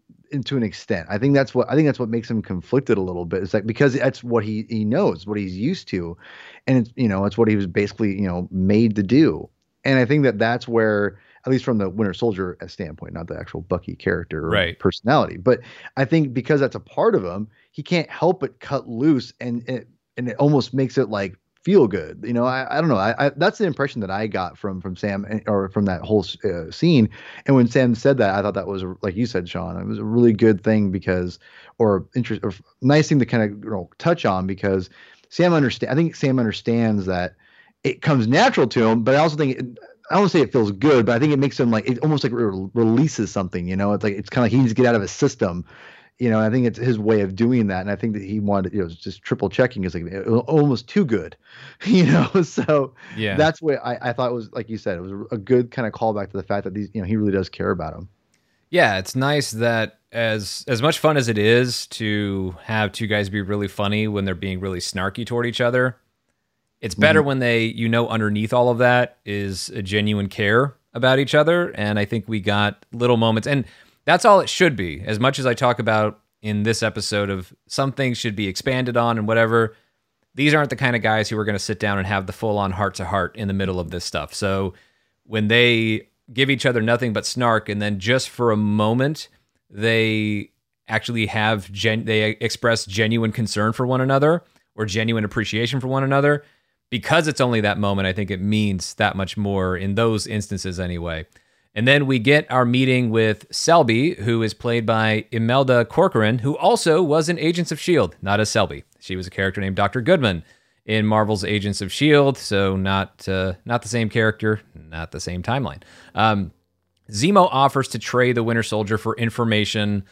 to an extent. I think that's what I think that's what makes him conflicted a little bit. It's like because that's what he he knows, what he's used to, and it's you know it's what he was basically you know made to do. And I think that that's where at least from the Winter Soldier standpoint, not the actual Bucky character or right. personality, but I think because that's a part of him, he can't help but cut loose, and it, and it almost makes it like feel good. You know, I, I don't know. I, I, that's the impression that I got from from Sam eh, or from that whole uh, scene. And when Sam said that, I thought that was like you said, Sean. It was a really good thing because, or interest, or nice thing to kind of you know touch on because Sam understand. I think Sam understands that it comes natural to him, but I also think. It, I don't say it feels good, but I think it makes him like it almost like re- releases something. You know, it's like it's kind of like he needs to get out of his system you know, I think it's his way of doing that, and I think that he wanted, you know, just triple checking is like almost too good, (laughs) you know. (laughs) So yeah, that's what I, I thought was like you said, it was a good kind of callback to the fact that these, you know, he really does care about him. Yeah, it's nice that as as much fun as it is to have two guys be really funny when they're being really snarky toward each other, it's better mm-hmm. when they you know underneath all of that is a genuine care about each other and I think we got little moments and that's all it should be. As much as I talk about in this episode of some things should be expanded on and whatever, these aren't the kind of guys who are going to sit down and have the full on heart to heart in the middle of this stuff. So when they give each other nothing but snark and then just for a moment they actually have gen- they express genuine concern for one another or genuine appreciation for one another because it's only that moment i think it means that much more in those instances anyway and then we get our meeting with selby who is played by imelda corcoran who also was in agents of shield not as selby she was a character named dr goodman in Marvel's Agents of Shield, so not uh, not the same character, not the same timeline. Um, Zemo offers to trade the Winter Soldier for information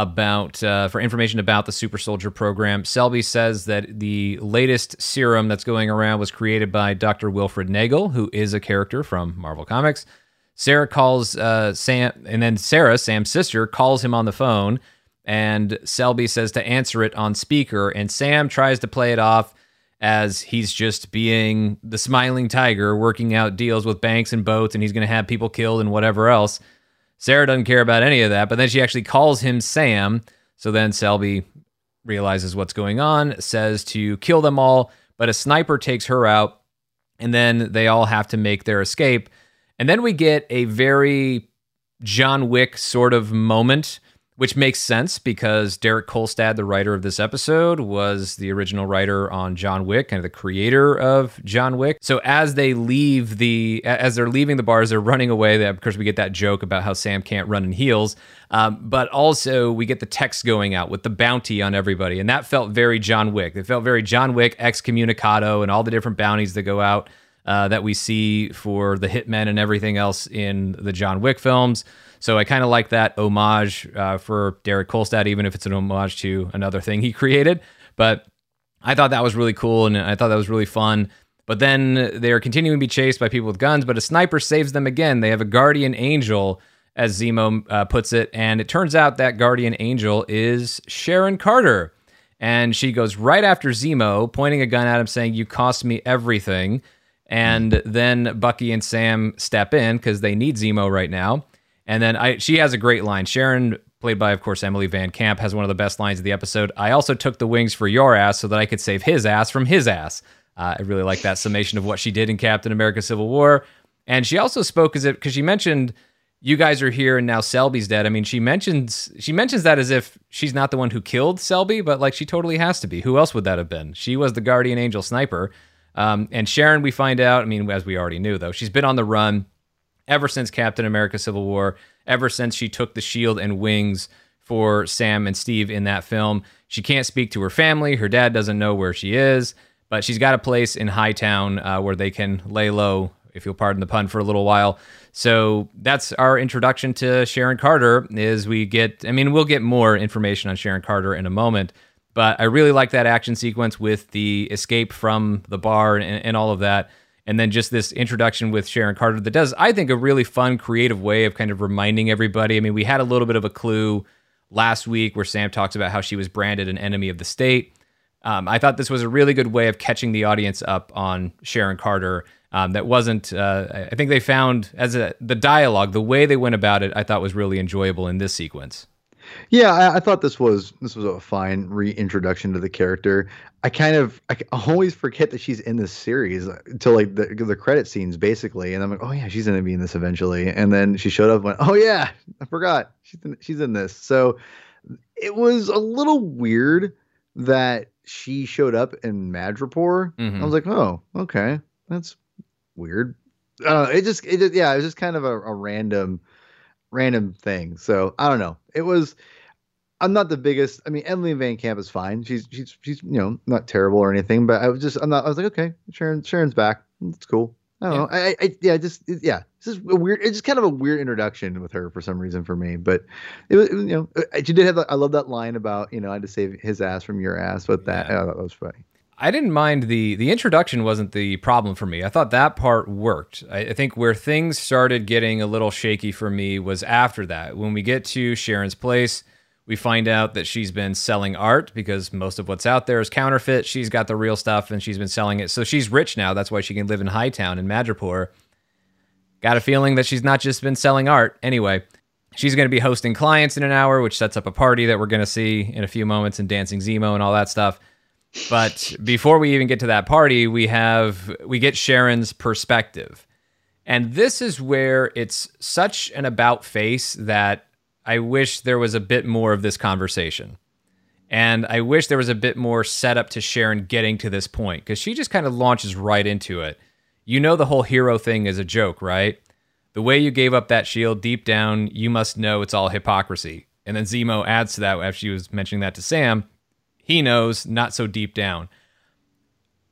about uh, for information about the Super Soldier program. Selby says that the latest serum that's going around was created by Dr. Wilfred Nagel, who is a character from Marvel Comics. Sarah calls uh, Sam, and then Sarah, Sam's sister, calls him on the phone, and Selby says to answer it on speaker, and Sam tries to play it off as he's just being the smiling tiger working out deals with banks and boats and he's going to have people killed and whatever else. Sarah doesn't care about any of that, but then she actually calls him Sam. So then Selby realizes what's going on, says to kill them all, but a sniper takes her out, and then they all have to make their escape. And then we get a very John Wick sort of moment which makes sense because Derek Kolstad, the writer of this episode, was the original writer on John Wick, kind of the creator of John Wick. So as they leave the, as they're leaving the bars, they're running away. Of course, we get that joke about how Sam can't run in heels, um, but also we get the text going out with the bounty on everybody, and that felt very John Wick. It felt very John Wick, excommunicado, and all the different bounties that go out uh, that we see for the hitmen and everything else in the John Wick films. So I kind of like that homage uh, for Derek Kolstad, even if it's an homage to another thing he (laughs) created. But I thought that was really cool and I thought that was really fun. But then they are continuing to be chased by people with guns, but a sniper saves them again. They have a guardian angel, as Zemo uh, puts it, and it turns out that guardian angel is Sharon Carter. And she goes right after Zemo, pointing a gun at him, saying, You cost me everything. And then Bucky and Sam step in because they need Zemo right now. And then I, she has a great line. Sharon, played by, of course, Emily Van Camp, has one of the best lines of the episode. I also took the wings for your ass so that I could save his ass from his ass. Uh, I really like that summation of what she did in Captain America Civil War. And she also spoke as if, because she mentioned, you guys are here and now Selby's dead. I mean, she mentions she mentions that as if she's not the one who killed Selby, but like she totally has to be. Who else would that have been? She was the guardian angel sniper. Um, and Sharon, we find out, I mean, as we already knew, though, she's been on the run ever since Captain America Civil War, ever since she took the shield and wings for Sam and Steve in that film. She can't speak to her family. Her dad doesn't know where she is, but she's got a place in Hightown uh, where they can lay low, if you'll pardon the pun, for a little while. So that's our introduction to Sharon Carter. Is we get, I mean, we'll get more information on Sharon Carter in a moment, but I really like that action sequence with the escape from the bar and, and all of that and then just this introduction with Sharon Carter that does, I think, a really fun, creative way of kind of reminding everybody. I mean, we had a little bit of a clue last week where Sam talks about how she was branded an enemy of the state. Um, I thought this was a really good way of catching the audience up on Sharon Carter. Um, that wasn't. Uh, I think they found as a the dialogue, the way they went about it, I thought was really enjoyable in this sequence. Yeah, I, I, thought this was this was a fine reintroduction to the character. I kind of I always forget that she's in this series until like the the credit scenes basically, and I'm like, oh yeah, she's gonna be in this eventually. And then she showed up, and went, oh yeah, I forgot she's in, she's in this. So it was a little weird that she showed up in Madripoor. Mm-hmm. I was like, oh okay, that's weird. Uh, it just it just, yeah, it was just kind of a, a random random thing. So I don't know. It was. I'm not the biggest. I mean, Emily Van Camp is fine. She's she's she's you know not terrible or anything. But I was just I'm not. I was like, okay, Sharon Sharon's back. It's cool. I don't yeah. know. I, I yeah, just it, yeah. This is a weird. It's just kind of a weird introduction with her for some reason for me. But it was you know uh, she did have. I love that line about you know I had to save his ass from your ass. But that yeah. oh, that was funny. I didn't mind the the introduction wasn't the problem for me. I thought that part worked. I, I, think where things started getting a little shaky for me was after that. When we get to Sharon's place, we find out that she's been selling art because most of what's out there is counterfeit. She's got the real stuff and she's been selling it. So she's rich now. That's why she can live in Hightown in Madripoor. Got a feeling that she's not just been selling art. Anyway, she's going to be hosting clients in an hour, which sets up a party that we're going to see in a few moments and dancing Zemo and all that stuff. But before we even get to that party, we have we get Sharon's perspective. And this is where it's such an about face that I wish there was a bit more of this conversation. And I wish there was a bit more setup to Sharon getting to this point because she just kind of launches right into it. You know, the whole hero thing is a joke, right? The way you gave up that shield deep down, you must know it's all hypocrisy. And then Zemo adds to that after she was mentioning that to Sam he knows, not so deep down.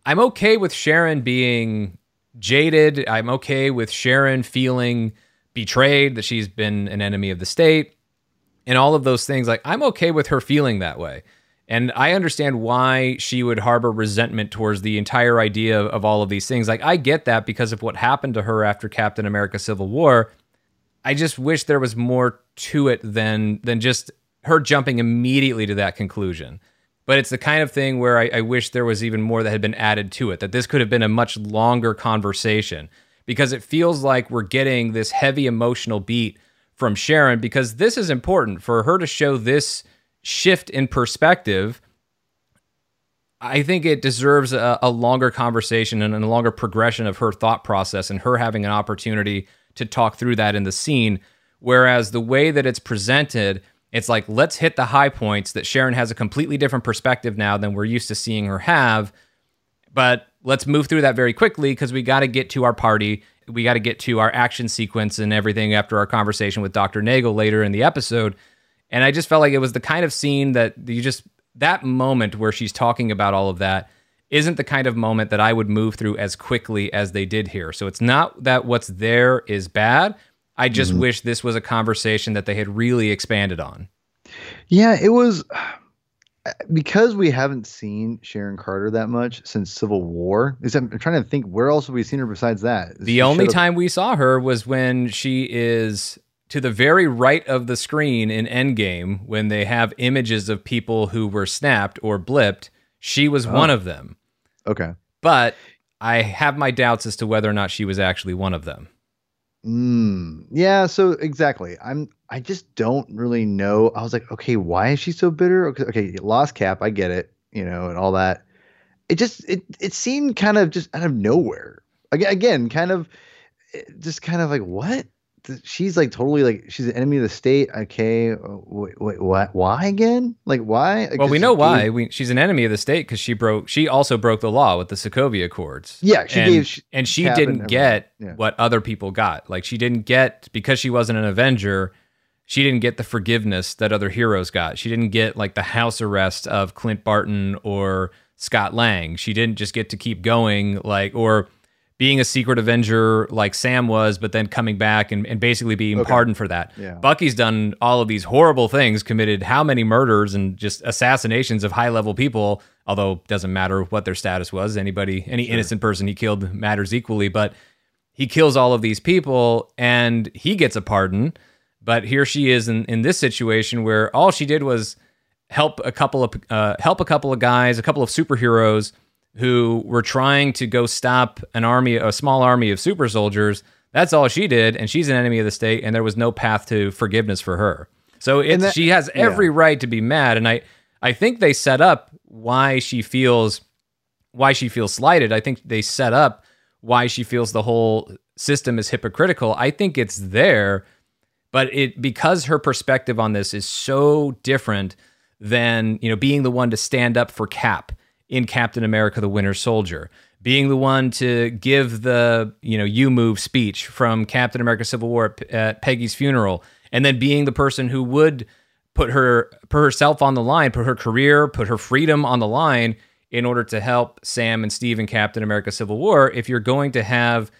I'm okay with Sharon being jaded. I'm okay with Sharon feeling betrayed, that she's been an enemy of the state, and all of those things. Like, I'm okay with her feeling that way. And I understand why she would harbor resentment towards the entire idea of all of these things. Like, I get that because of what happened to her after Captain America Civil War. I just wish there was more to it than than just her jumping immediately to that conclusion but it's the kind of thing where I, I, wish there was even more that had been added to it, that this could have been a much longer conversation because it feels like we're getting this heavy emotional beat from Sharon because this is important for her to show this shift in perspective. I think it deserves a, a longer conversation and a longer progression of her thought process and her having an opportunity to talk through that in the scene. Whereas the way that it's presented, it's like, let's hit the high points that Sharon has a completely different perspective now than we're used to seeing her have. But let's move through that very quickly because we got to get to our party. We got to get to our action sequence and everything after our conversation with Dr. Nagel later in the episode. And I just felt like it was the kind of scene that you just, that moment where she's talking about all of that isn't the kind of moment that I would move through as quickly as they did here. So it's not that what's there is bad. I just mm-hmm. wish this was a conversation that they had really expanded on. Yeah, it was because we haven't seen Sharon Carter that much since Civil War. Is I'm trying to think where else have we seen her besides that? The only time we saw her was when she is to the very right of the screen in Endgame when they have images of people who were snapped or blipped. She was oh. one of them. Okay. But I have my doubts as to whether or not she was actually one of them. Mm, yeah, so exactly. I'm I just don't really know. I was like, okay, why is she so bitter? Okay, okay, lost cap, I get it, you know, and all that. It just it it seemed kind of just out of nowhere. Again, kind of eh, just kind of like what? She's like totally like she's an enemy of the state. Okay, uh, wait, wait what? Why again? Like why? Well, we know why. Gave, we, she's an enemy of the state because she broke. She also broke the law with the Sokovia Accords. Yeah, she and, gave, she, and she didn't get yeah. what other people got. Like she didn't get because she wasn't an Avenger. She didn't get the forgiveness that other heroes got. She didn't get like the house arrest of Clint Barton or Scott Lang. She didn't just get to keep going like or being a secret Avenger like Sam was, but then coming back and, and basically being okay. pardoned for that. Yeah. Bucky's done all of these horrible things, committed how many murders and just assassinations of high level people, although doesn't matter what their status was. Anybody, any sure. innocent person he killed matters equally, but he kills all of these people and he gets a pardon. But here she is in, in this situation where all she did was help a couple of uh, help a couple of guys, a couple of superheroes who were trying to go stop an army, a small army of super soldiers. That's all she did, and she's an enemy of the state, and there was no path to forgiveness for her. So it's, that, she has every yeah. right to be mad, and I, I think they set up why she feels, why she feels slighted. I think they set up why she feels the whole system is hypocritical. I think it's there, but it because her perspective on this is so different than you know being the one to stand up for Cap in Captain America the Winter Soldier, being the one to give the, you know, you move speech from Captain America Civil War at, Peggy's funeral, and then being the person who would put her put herself on the line, put her career, put her freedom on the line in order to help Sam and Steve in Captain America Civil War, if you're going to have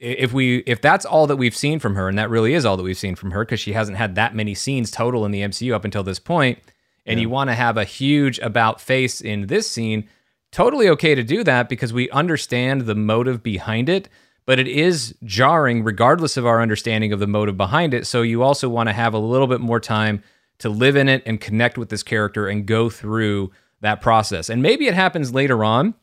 if we if that's all that we've seen from her and that really is all that we've seen from her because she hasn't had that many scenes total in the MCU up until this point, and yeah. you want to have a huge about face in this scene, totally okay to do that because we understand the motive behind it, but it is jarring regardless of our understanding of the motive behind it. So you also want to have a little bit more time to live in it and connect with this character and go through that process. And maybe it happens later on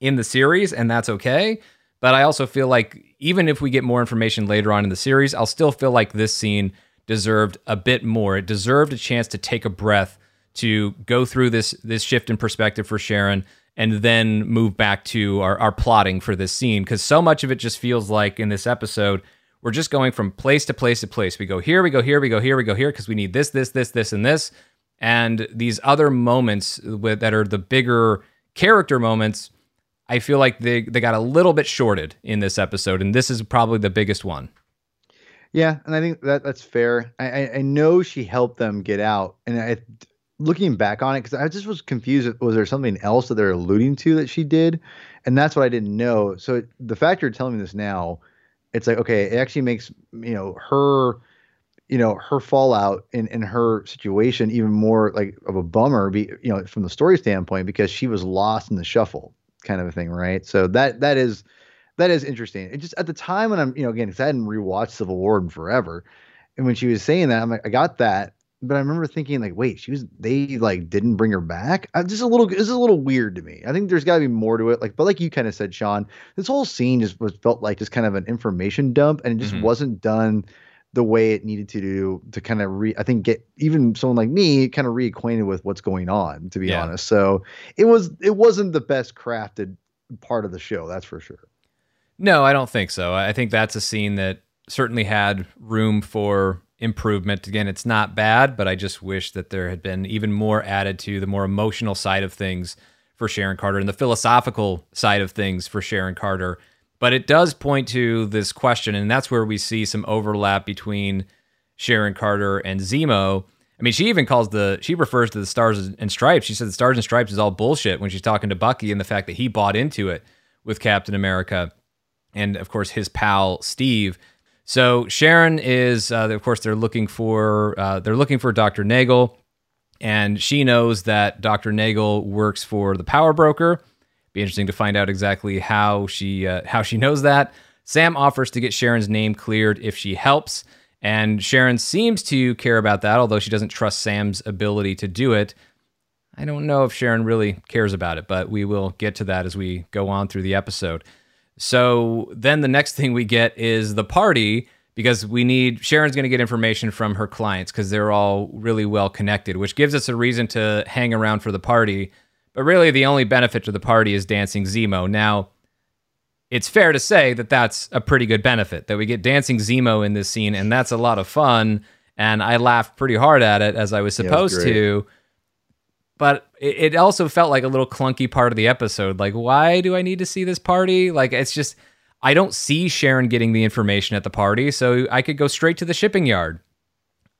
in the series, and that's okay. But I also feel like even if we get more information later on in the series, I'll still feel like this scene deserved a bit more. It deserved a chance to take a breath to go through this this shift in perspective for Sharon and then move back to our, our plotting for this scene because so much of it just feels like in this episode we're just going from place to place to place. We go here, we go here, we go here, we go here because we need this, this, this, this, and this. And these other moments with, that are the bigger character moments, I feel like they, they got a little bit shorted in this episode. And this is probably the biggest one. Yeah, and I think that that's fair. I, I, I know she helped them get out, and I, looking back on it, because I just was confused. Was there something else that they're alluding to that she did? And that's what I didn't know. So the fact you're telling me this now, it's like okay, it actually makes you know her, you know her fallout in in her situation even more like of a bummer. Be you know from the story standpoint because she was lost in the shuffle kind of a thing, right? So that that is that is interesting. It just at the time when I'm, you know, again, because I hadn't rewatched Civil War in forever, and when she was saying that, I'm like, I got that, but I remember thinking like, wait, she was they like didn't bring her back. I, just a little, this is a little weird to me. I think there's got to be more to it. Like, but like you kind of said, Sean, this whole scene just was felt like just kind of an information dump, and it just mm-hmm. wasn't done the way it needed to do to kind of re I think get even someone like me kind of reacquainted with what's going on to be yeah. honest. So it was it wasn't the best crafted part of the show, that's for sure. No, I don't think so. I think that's a scene that certainly had room for improvement. Again, it's not bad, but I just wish that there had been even more added to the more emotional side of things for Sharon Carter and the philosophical side of things for Sharon Carter. But it does point to this question, and that's where we see some overlap between Sharon Carter and Zemo. I mean, she even calls the she refers to the stars and stripes. She said the stars and stripes is all bullshit when she's talking to Bucky and the fact that he bought into it with Captain America and of course his pal Steve. So Sharon is, uh, of course, they're looking for uh, they're looking for Doctor Nagel, and she knows that Doctor Nagel works for the Power Broker. Be interesting to find out exactly how she uh, how she knows that. Sam offers to get Sharon's name cleared if she helps, and Sharon seems to care about that, although she doesn't trust Sam's ability to do it. I don't know if Sharon really cares about it, but we will get to that as we go on through the episode. So then the next thing we get is the party because we need Sharon's going to get information from her clients because they're all really well connected, which gives us a reason to hang around for the party. But really, the only benefit to the party is dancing Zemo. Now, it's fair to say that that's a pretty good benefit that we get dancing Zemo in this scene, and that's a lot of fun. And I laughed pretty hard at it as I was supposed yeah, to but it, also felt like a little clunky part of the episode. Like, why do I need to see this party? Like, it's just I don't see Sharon getting the information at the party, so I could go straight to the shipping yard.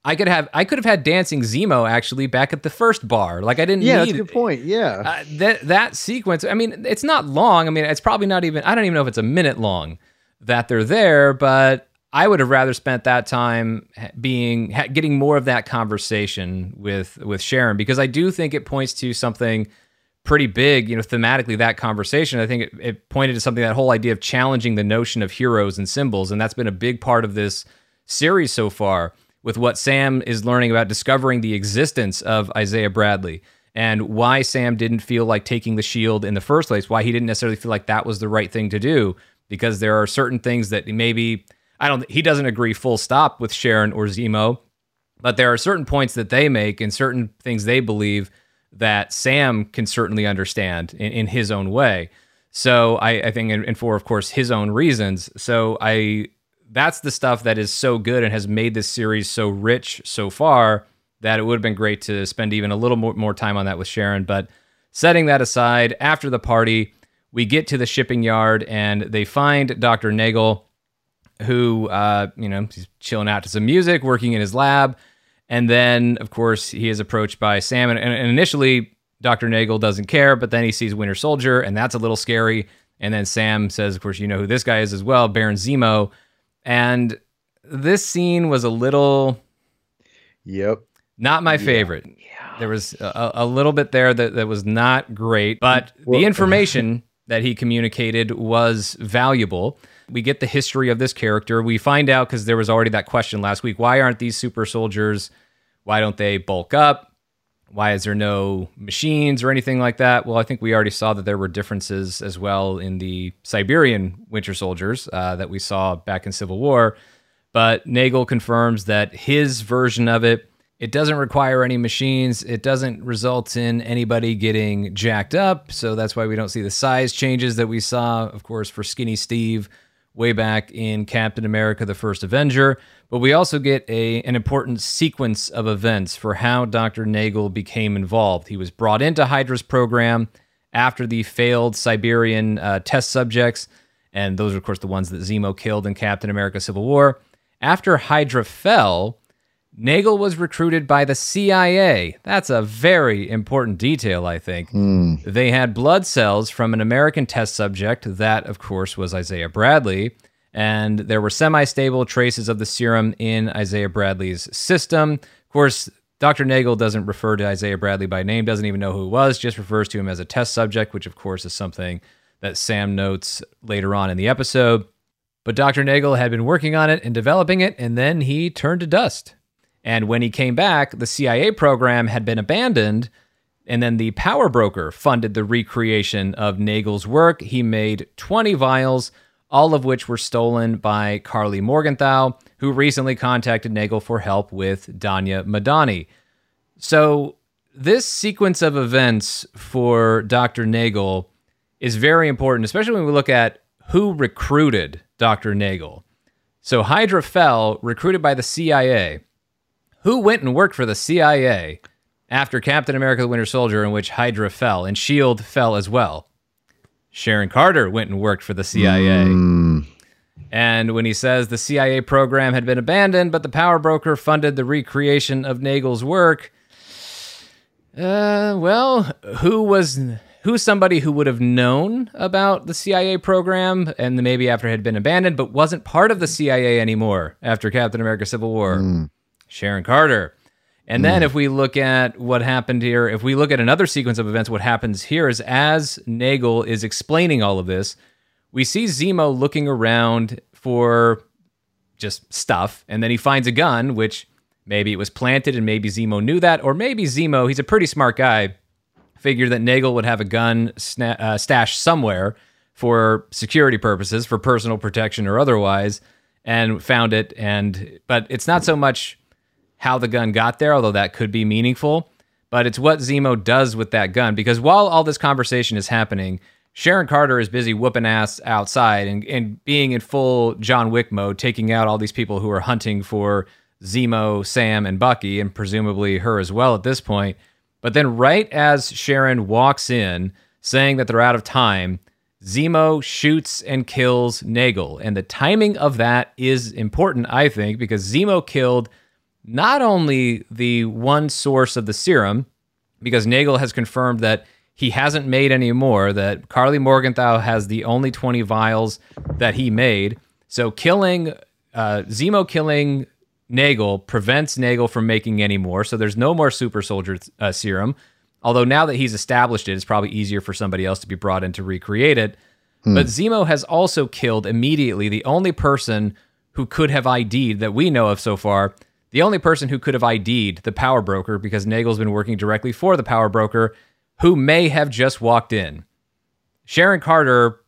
I could have I could have had dancing Zemo actually back at the first bar. Like I didn't. Yeah, need, that's a good point. Yeah, uh, that that sequence. I mean, it's not long. I mean, it's probably not even. I don't even know if it's a minute long that they're there, but I would have rather spent that time being getting more of that conversation with with Sharon because I do think it points to something pretty big, you know, thematically that conversation. I think it, it pointed to something that whole idea of challenging the notion of heroes and symbols, and that's been a big part of this series so far. With what Sam is learning about discovering the existence of Isaiah Bradley and why Sam didn't feel like taking the shield in the first place, why he didn't necessarily feel like that was the right thing to do, because there are certain things that maybe I don't. He doesn't agree full stop with Sharon or Zemo, but there are certain points that they make and certain things they believe that Sam can certainly understand in, in his own way. So I, I think, and for of course his own reasons. So I that's the stuff that is so good and has made this series so rich so far that it would have been great to spend even a little more, more time on that with Sharon. But setting that aside, after the party, we get to the shipping yard and they find Dr. Nagel who, uh, you know, he's chilling out to some music, working in his lab. And then, of course, he is approached by Sam. And, and initially, Dr. Nagel doesn't care, but then he sees Winter Soldier, and that's a little scary. And then Sam says, of course, you know who this guy is as well, Baron Zemo. And this scene was a little. Yep. Not my favorite. Yeah. There was a, a little bit there that, that was not great, but the information that he communicated was valuable. We get the history of this character. We find out because there was already that question last week why aren't these super soldiers? Why don't they bulk up? Why is there no machines or anything like that? Well, I think we already saw that there were differences as well in the Siberian Winter Soldiers uh, that we saw back in Civil War. But Nagel confirms that his version of it, it doesn't require any machines. It doesn't result in anybody getting jacked up. So that's why we don't see the size changes that we saw, of course, for Skinny Steve way back in Captain America the First Avenger. But we also get a, an important sequence of events for how Dr. Nagel became involved. He was brought into Hydra's program after the failed Siberian uh, test subjects, and those are, of course, the ones that Zemo killed in Captain America Civil War. After Hydra fell, Nagel was recruited by the CIA. That's a very important detail, I think. Mm. They had blood cells from an American test subject, that, of course, was Isaiah Bradley, and there were semi stable traces of the serum in Isaiah Bradley's system. Of course, Dr. Nagel doesn't refer to Isaiah Bradley by name, doesn't even know who it was, just refers to him as a test subject, which, of course, is something that Sam notes later on in the episode. But Dr. Nagel had been working on it and developing it, and then he turned to dust. And when he came back, the CIA program had been abandoned, and then the power broker funded the recreation of Nagel's work. He made 20 vials, all of which were stolen by Karli Morgenthau, who recently contacted Nagel for help with Donya Madani. So, this sequence of events for Dr. Nagel is very important, especially when we look at who recruited Dr. Nagel. So, Hydra fell, recruited by the CIA who went and worked for the CIA after Captain America the Winter Soldier, in which Hydra fell and S.H.I.E.L.D. fell as well? Sharon Carter went and worked for the CIA. Mm. And when he says the CIA program had been abandoned, but the power broker funded the recreation of Nagel's work, uh, well, who was who's somebody who would have known about the CIA program and maybe after it had been abandoned, but wasn't part of the CIA anymore after Captain America Civil War? Mm. Sharon Carter. And then if we look at what happened here, if we look at another sequence of events, what happens here is as Nagel is explaining all of this, we see Zemo looking around for just stuff, and then he finds a gun, which maybe it was planted and maybe Zemo knew that, or maybe Zemo, he's a pretty smart guy, figured that Nagel would have a gun sna- uh, stashed somewhere for security purposes, for personal protection or otherwise, and found it. And but it's not so much how the gun got there, although that could be meaningful. But it's what Zemo does with that gun. Because while all this conversation is happening, Sharon Carter is busy whooping ass outside and, and being in full John Wick mode, taking out all these people who are hunting for Zemo, Sam, and Bucky, and presumably her as well at this point. But then, right as Sharon walks in, saying that they're out of time, Zemo shoots and kills Nagel. And the timing of that is important, I think, because Zemo killed not only the one source of the serum, because Nagel has confirmed that he hasn't made any more, that Karli Morgenthau has the only 20 vials that he made. So killing, uh, Zemo killing Nagel prevents Nagel from making any more. So there's no more super soldier uh, serum. Although now that he's established it, it's probably easier for somebody else to be brought in to recreate it. But Zemo has also killed immediately the only person who could have ID'd that we know of so far the only person who could have ID'd the power broker because Nagel's been working directly for the power broker who may have just walked in. Sharon Carter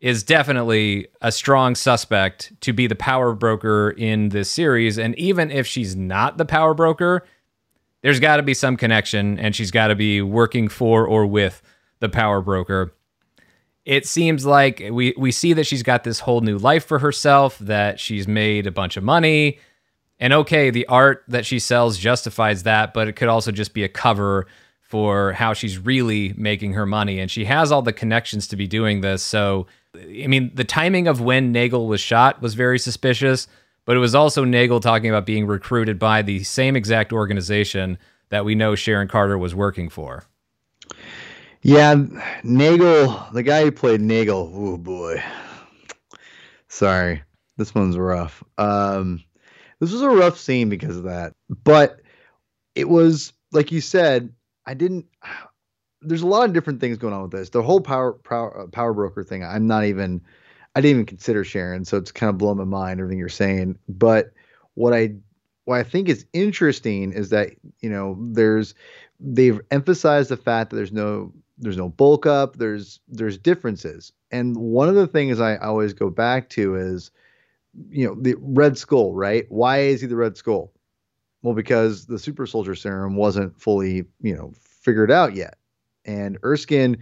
is definitely a strong suspect to be the power broker in this series. And even if she's not the power broker, there's got to be some connection and she's got to be working for or with the power broker. It seems like we, we see that she's got this whole new life for herself, that she's made a bunch of money. And okay, the art that she sells justifies that, but it could also just be a cover for how she's really making her money. And she has all the connections to be doing this. So, I mean, the timing of when Nagel was shot was very suspicious, but it was also Nagel talking about being recruited by the same exact organization that we know Sharon Carter was working for. Yeah, Nagel, the guy who played Nagel, oh boy. Sorry, this one's rough. Um, this was a rough scene because of that. But it was like you said. I didn't. (sighs) There's a lot of different things going on with this. The whole power power, uh, power broker thing. I'm not even. I didn't even consider Sharon, so it's kind of blowing my mind everything you're saying. But what I what I think is interesting is that you know there's they've emphasized the fact that there's no there's no bulk up there's there's differences and one of the things I always go back to is you know the red skull right why is he the red skull well because the super soldier serum wasn't fully you know figured out yet and erskine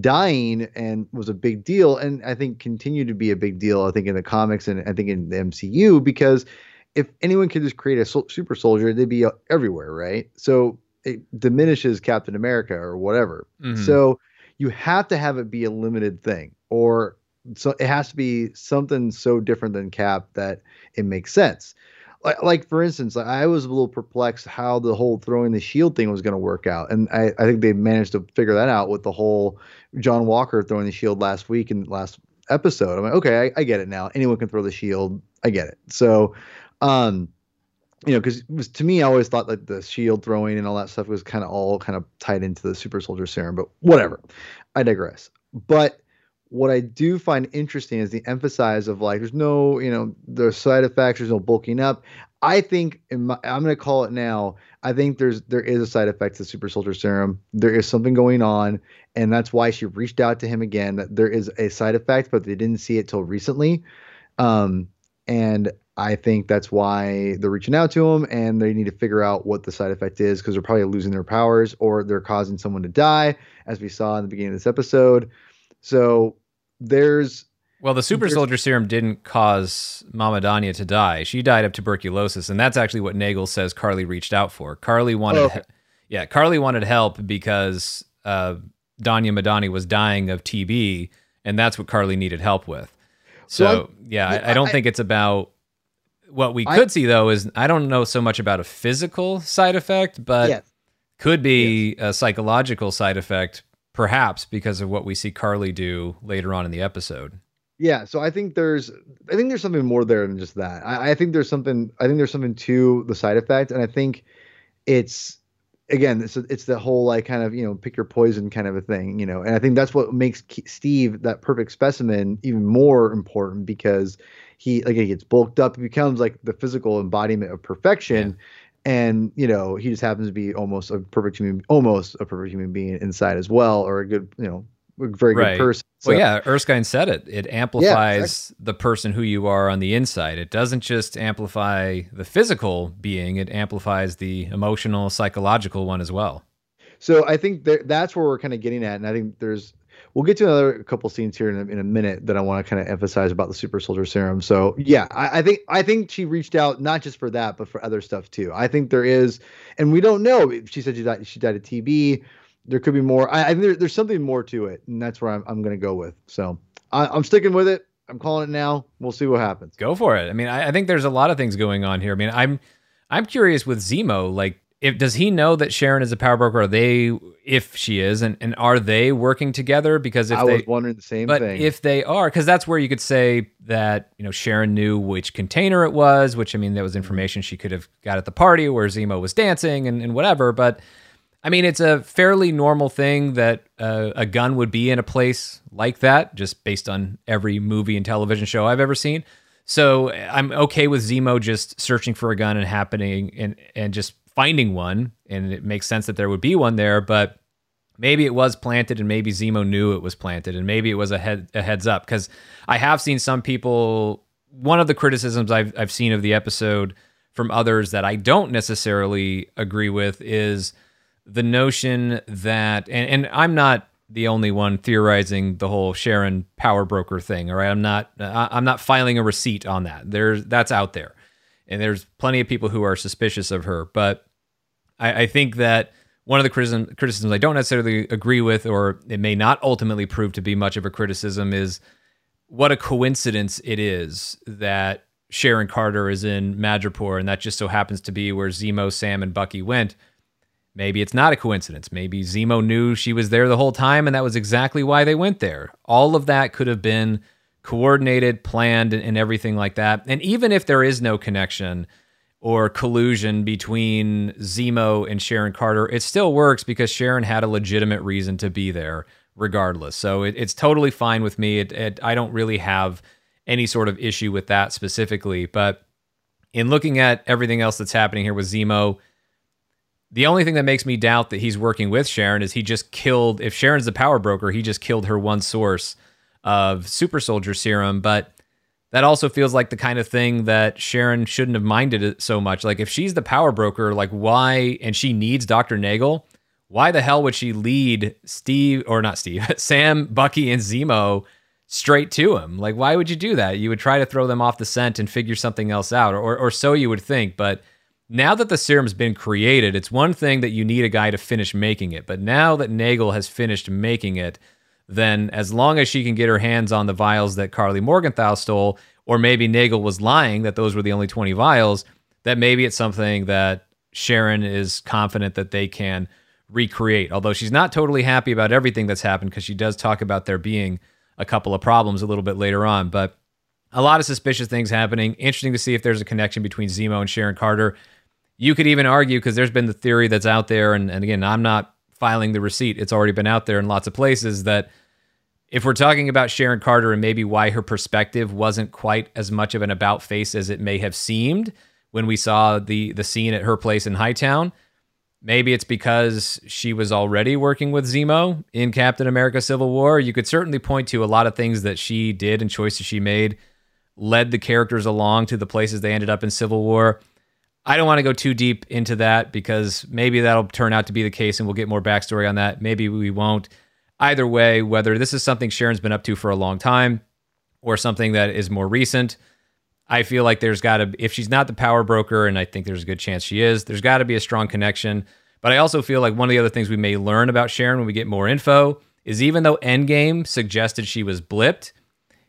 dying and was a big deal and i think continued to be a big deal i think in the comics and i think in the mcu because if anyone could just create a super soldier they'd be everywhere right so it diminishes Captain America or whatever. Mm-hmm. So you have to have it be a limited thing, or so it has to be something so different than Cap that it makes sense. Like, like for instance, I was a little perplexed how the whole throwing the shield thing was going to work out, and I, I think they managed to figure that out with the whole John Walker throwing the shield last week and last episode. I'm like, okay, I, I get it now. Anyone can throw the shield. I get it. So, um, you know, because to me, I always thought that the shield throwing and all that stuff was kind of all kind of tied into the super soldier serum, but whatever. I digress. But what I do find interesting is the emphasis of like, there's no, you know, there's side effects, there's no bulking up. I think my, I'm going to call it now. I think there's there is a side effect to the super soldier serum. There is something going on, and that's why she reached out to him again. That there is a side effect, but they didn't see it till recently. Um, and I think that's why they're reaching out to him, and they need to figure out what the side effect is because they're probably losing their powers or they're causing someone to die, as we saw in the beginning of this episode. So there's. Well, the super soldier serum didn't cause Mama Donya to die. She died of tuberculosis, and that's actually what Nagel says Karli reached out for. Karli wanted, oh, okay. yeah, Karli wanted help because uh, Donya Madani was dying of TB, and that's what Karli needed help with. So, so yeah, I, I, don't I, think it's about what we could I, see though is I don't know so much about a physical side effect, but could be yes. a psychological side effect, perhaps because of what we see Karli do later on in the episode. Yeah, so I think there's I think there's something more there than just that. I, I think there's something I think there's something to the side effect, and I think it's again it's it's the whole like kind of you know pick your poison kind of a thing, you know, and I think that's what makes Steve that perfect specimen even more important because he like he gets bulked up, he becomes like the physical embodiment of perfection. Yeah. And you know he just happens to be almost a perfect human, almost a perfect human being inside as well, or a good, you know, a very right. good person. So, well, yeah, Erskine said it. It amplifies yeah, exactly. the person who you are on the inside. It doesn't just amplify the physical being; it amplifies the emotional, psychological one as well. So I think that that's where we're kind of getting at, and I think there's we'll get to another couple scenes here in a, in a minute that I want to kind of emphasize about the super soldier serum. So yeah, I, I, think I think she reached out not just for that, but for other stuff too. I think there is, and we don't know. She said she died. She died of TB. There could be more. I, I think there, there's something more to it, and that's where I'm, I'm going to go with. So I, I'm sticking with it. I'm calling it now. We'll see what happens. Go for it. I mean, I, I think there's a lot of things going on here. I mean, I'm I'm curious with Zemo. Like, if does he know that Sharon is a power broker? Are they, if she is, and, and are they working together? Because if I they, was wondering the same but thing. if they are, because that's where you could say that you know Sharon knew which container it was, which I mean that was information she could have got at the party where Zemo was dancing and, and whatever. But I mean, it's a fairly normal thing that uh, a gun would be in a place like that, just based on every movie and television show I've ever seen. So I'm okay with Zemo just searching for a gun and happening and and just finding one, and it makes sense that there would be one there, but maybe it was planted and maybe Zemo knew it was planted and maybe it was a, head, a heads up because I have seen some people one of the criticisms I've I've seen of the episode from others that I don't necessarily agree with is the notion that and, and I'm not the only one theorizing the whole Sharon power broker thing. All right, I'm not I'm not filing a receipt on that. There's that's out there, and there's plenty of people who are suspicious of her. But I, I think that one of the criticism, criticisms I don't necessarily agree with, or it may not ultimately prove to be much of a criticism, is what a coincidence it is that Sharon Carter is in Madripoor, and that just so happens to be where Zemo, Sam, and Bucky went. Maybe it's not a coincidence. Maybe Zemo knew she was there the whole time, and that was exactly why they went there. All of that could have been coordinated, planned, and everything like that. And even if there is no connection, or collusion between Zemo and Sharon Carter, it still works because Sharon had a legitimate reason to be there regardless. So it, it's totally fine with me. It, it, I don't really have any sort of issue with that specifically. But in looking at everything else that's happening here with Zemo, the only thing that makes me doubt that he's working with Sharon is he just killed, if Sharon's the power broker, he just killed her one source of super soldier serum. But that also feels like the kind of thing that Sharon shouldn't have minded it so much. Like if she's the power broker, like why, and she needs Dr. Nagel, why the hell would she lead Steve or not Steve, (laughs) Sam, Bucky, and Zemo straight to him? Like why would you do that? You would try to throw them off the scent and figure something else out, or or so you would think. But now that the serum's been created, it's one thing that you need a guy to finish making it. But now that Nagel has finished making it, then as long as she can get her hands on the vials that Karli Morgenthau stole, or maybe Nagel was lying that those were the only 20 vials, that maybe it's something that Sharon is confident that they can recreate. Although she's not totally happy about everything that's happened because she does talk about there being a couple of problems a little bit later on. But a lot of suspicious things happening. Interesting to see if there's a connection between Zemo and Sharon Carter. You could even argue because there's been the theory that's out there, and, and again, I'm not filing the receipt. It's already been out there in lots of places that if we're talking about Sharon Carter and maybe why her perspective wasn't quite as much of an about face as it may have seemed when we saw the the scene at her place in Hightown, maybe it's because she was already working with Zemo in Captain America Civil War. You could certainly point to a lot of things that she did and choices she made led the characters along to the places they ended up in Civil War. I don't want to go too deep into that because maybe that'll turn out to be the case and we'll get more backstory on that. Maybe we won't either way, whether this is something Sharon's been up to for a long time or something that is more recent, I feel like there's got to, if she's not the power broker, and I think there's a good chance she is, there's got to be a strong connection. But I also feel like one of the other things we may learn about Sharon when we get more info is even though Endgame suggested she was blipped,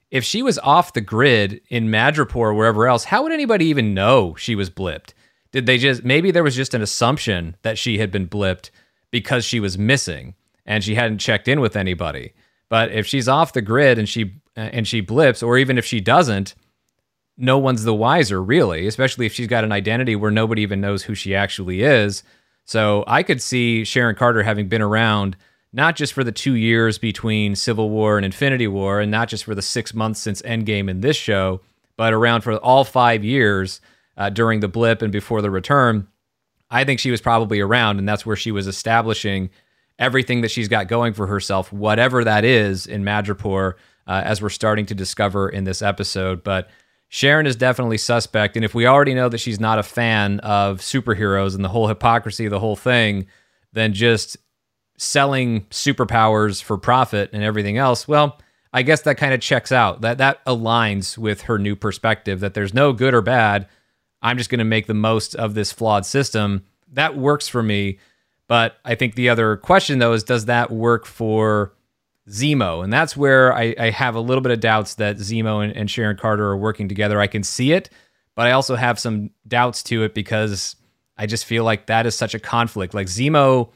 if she was off the grid in Madripoor or wherever else, how would anybody even know she was blipped? Did they just, maybe there was just an assumption that she had been blipped because she was missing and she hadn't checked in with anybody. But if she's off the grid and she and she blips, or even if she doesn't, no one's the wiser, really. Especially if she's got an identity where nobody even knows who she actually is. So I could see Sharon Carter having been around not just for the two years between Civil War and Infinity War, and not just for the six months since Endgame in this show, but around for all five years uh, during the blip and before the return. I think she was probably around, and that's where she was establishing everything that she's got going for herself, whatever that is in Madripoor, uh, as we're starting to discover in this episode. But Sharon is definitely suspect. And if we already know that she's not a fan of superheroes and the whole hypocrisy of the whole thing, then just selling superpowers for profit and everything else, well, I guess that kind of checks out. That that aligns with her new perspective that there's no good or bad. I'm just going to make the most of this flawed system. That works for me. But I think the other question, though, is does that work for Zemo? And that's where I, I have a little bit of doubts that Zemo and, and Sharon Carter are working together. I can see it, but I also have some doubts to it because I just feel like that is such a conflict. Like Zemo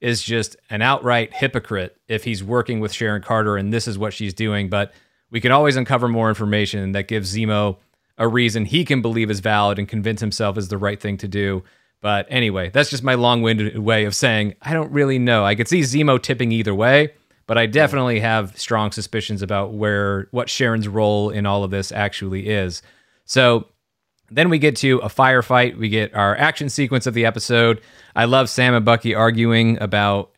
is just an outright hypocrite if he's working with Sharon Carter and this is what she's doing. But we can always uncover more information that gives Zemo a reason he can believe is valid and convince himself is the right thing to do. But anyway, that's just my long winded way of saying I don't really know. I could see Zemo tipping either way, but I definitely have strong suspicions about where what Sharon's role in all of this actually is. So then we get to a firefight. We get our action sequence of the episode. I love Sam and Bucky arguing about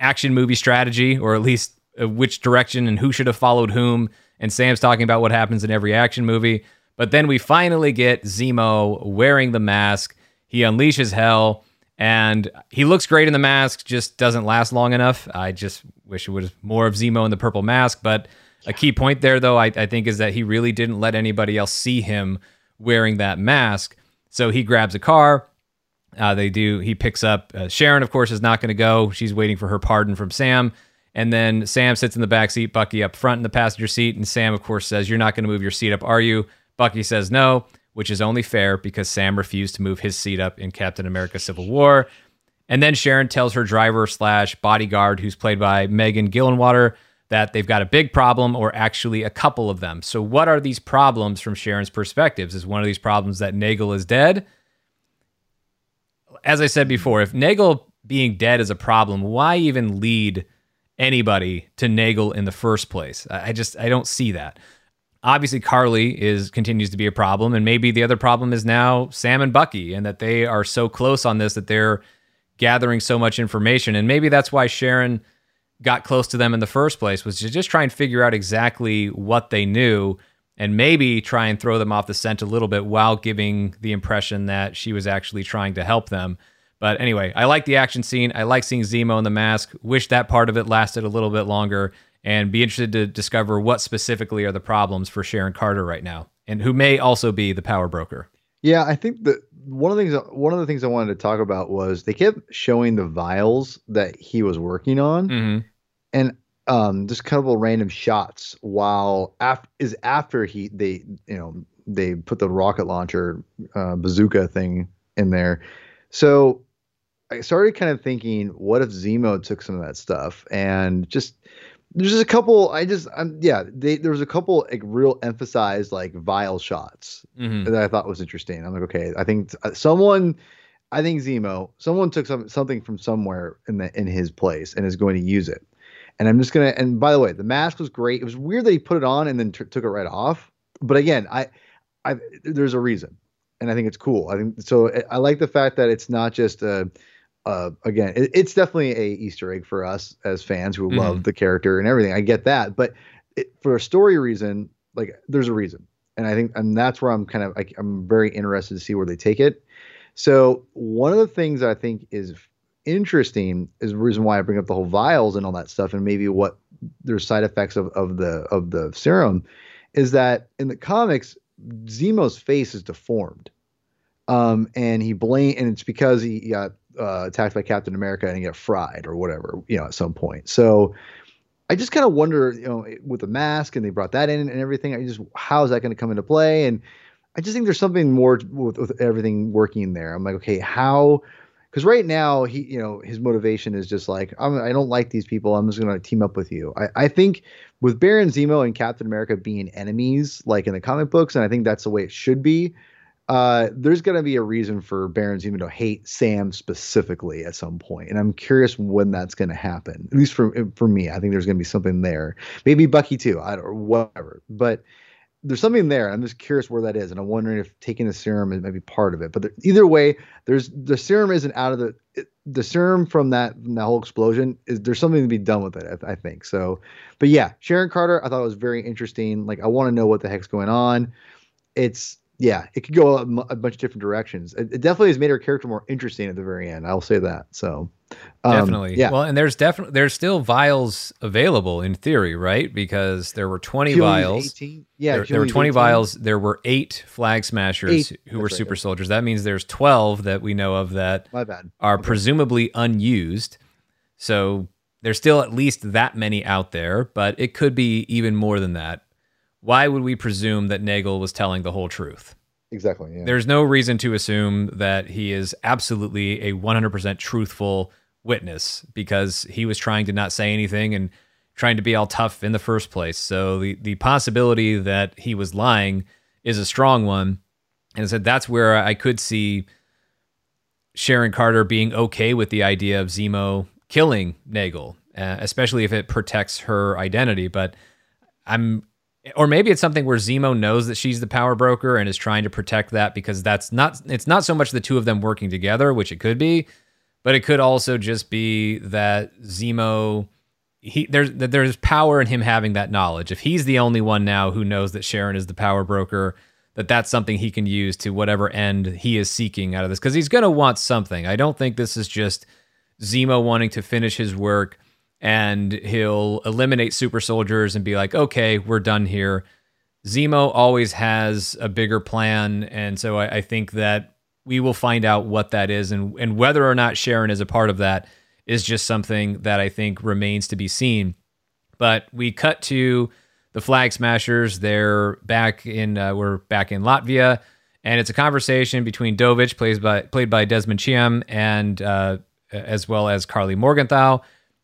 action movie strategy, or at least uh, which direction and who should have followed whom. And Sam's talking about what happens in every action movie. But then we finally get Zemo wearing the mask he unleashes hell, and he looks great in the mask. Just doesn't last long enough. I just wish it was more of Zemo in the purple mask. But a key point there, though, I, I think, is that he really didn't let anybody else see him wearing that mask. So he grabs a car. Uh, they do. He picks up uh, Sharon. Of course, is not going to go. She's waiting for her pardon from Sam. And then Sam sits in the back seat, Bucky up front in the passenger seat, and Sam, of course, says, "You're not going to move your seat up, are you?" Bucky says, "No." Which is only fair because Sam refused to move his seat up in Captain America Civil War. And then Sharon tells her driver slash bodyguard, who's played by Megan Gillenwater, that they've got a big problem or actually a couple of them. So, what are these problems from Sharon's perspectives? Is one of these problems that Nagel is dead? as I said before, if Nagel being dead is a problem, why even lead anybody to Nagel in the first place? I just I don't see that. Obviously, Karli is continues to be a problem, and maybe the other problem is now Sam and Bucky, and that they are so close on this that they're gathering so much information, and maybe that's why Sharon got close to them in the first place was to just try and figure out exactly what they knew and maybe try and throw them off the scent a little bit while giving the impression that she was actually trying to help them. But anyway, I like the action scene. I like seeing Zemo in the mask. Wish that part of it lasted a little bit longer and be interested to discover what specifically are the problems for Sharon Carter right now and who may also be the power broker. Yeah, I think that one of the things one of the things I wanted to talk about was they kept showing the vials that he was working on. Mm-hmm. And um, just a couple random shots while af- is after he they you know they put the rocket launcher uh, bazooka thing in there. So I started kind of thinking, what if Zemo took some of that stuff and just there's just a couple. I just um, yeah, they, there was a couple like real emphasized like vile shots Mhm. that I thought was interesting. I'm like, okay, I think uh, someone, I think Zemo, someone took some something from somewhere in the in his place and is going to use it. And I'm just gonna. And by the way, the mask was great. It was weird that he put it on and then t- took it right off. But again, I, I there's a reason, and I think it's cool. I think so. I- I like the fact that it's not just a. Uh, again, it, it's definitely a Easter egg for us as fans who love the character and everything. I get that, but it, for a story reason, like there's a reason, and I think, and that's where I'm kind of, like, I'm very interested to see where they take it. So one of the things I think is interesting is the reason why I bring up the whole vials and all that stuff, and maybe what there's side effects of, of the of the serum, is that in the comics, Zemo's face is deformed, um, and he blame, and it's because he got uh, attacked by Captain America and get fried or whatever, you know, at some point. So. I just kind of wonder, you know, with the mask and they brought that in and everything. I just how is that going to come into play? And I just think there's something more with, with everything working there. I'm like, okay, how? Because right now he, you know, his motivation is just like, I'm, I don't like these people. I'm just going to team up with you. I, I think with Baron Zemo and Captain America being enemies, like in the comic books, and I think that's the way it should be. Uh, there's going to be a reason for Baron Zemo to hate Sam specifically at some point, and I'm curious when that's going to happen. At least for for me, I think there's going to be something there. Maybe Bucky too. I don't whatever, but there's something there. I'm just curious where that is, and I'm wondering if taking the serum is maybe part of it. But there, either way, there's the serum isn't out of the it, the serum from that from that whole explosion is there's something to be done with it. I, I think so. But yeah, Sharon Carter, I thought it was very interesting. Like I want to know what the heck's going on. It's yeah, it could go a, bunch of different directions. It, it definitely has made her character more interesting at the very end. I'll say that. So um, Definitely. yeah. Well, and there's definitely there's still vials available in theory, right? Because there were 20 She vials. 18? Yeah, there, there were 20 18. vials. There were eight flag smashers Eight. who were right, super soldiers. That means there's 12 that we know of that are Okay. presumably unused. So there's still at least that many out there, but it could be even more than that. Why would we presume that Nagel was telling the whole truth? Exactly. Yeah. There's no reason to assume that he is absolutely a 100% truthful witness because he was trying to not say anything and trying to be all tough in the first place. So the, the possibility that he was lying is a strong one. And I said that's where I could see Sharon Carter being okay with the idea of Zemo killing Nagel, uh, especially if it protects her identity. But I'm, or maybe it's something where Zemo knows that she's the power broker and is trying to protect that because that's not, it's not so much the two of them working together, which it could be, but it could also just be that Zemo, he there's there's power in him having that knowledge. If he's the only one now who knows that Sharon is the power broker, that that's something he can use to whatever end he is seeking out of this because he's going to want something. I don't think this is just Zemo wanting to finish his work and he'll eliminate super soldiers and be like, okay, we're done here. Zemo always has a bigger plan. And so I, I think that we will find out what that is and, and whether or not Sharon is a part of that is just something that I think remains to be seen. But we cut to the Flag Smashers. They're back in uh, we're back in Latvia, and it's a conversation between Dovich, played by played by Desmond Chiam, and uh, as well as Karli Morgenthau.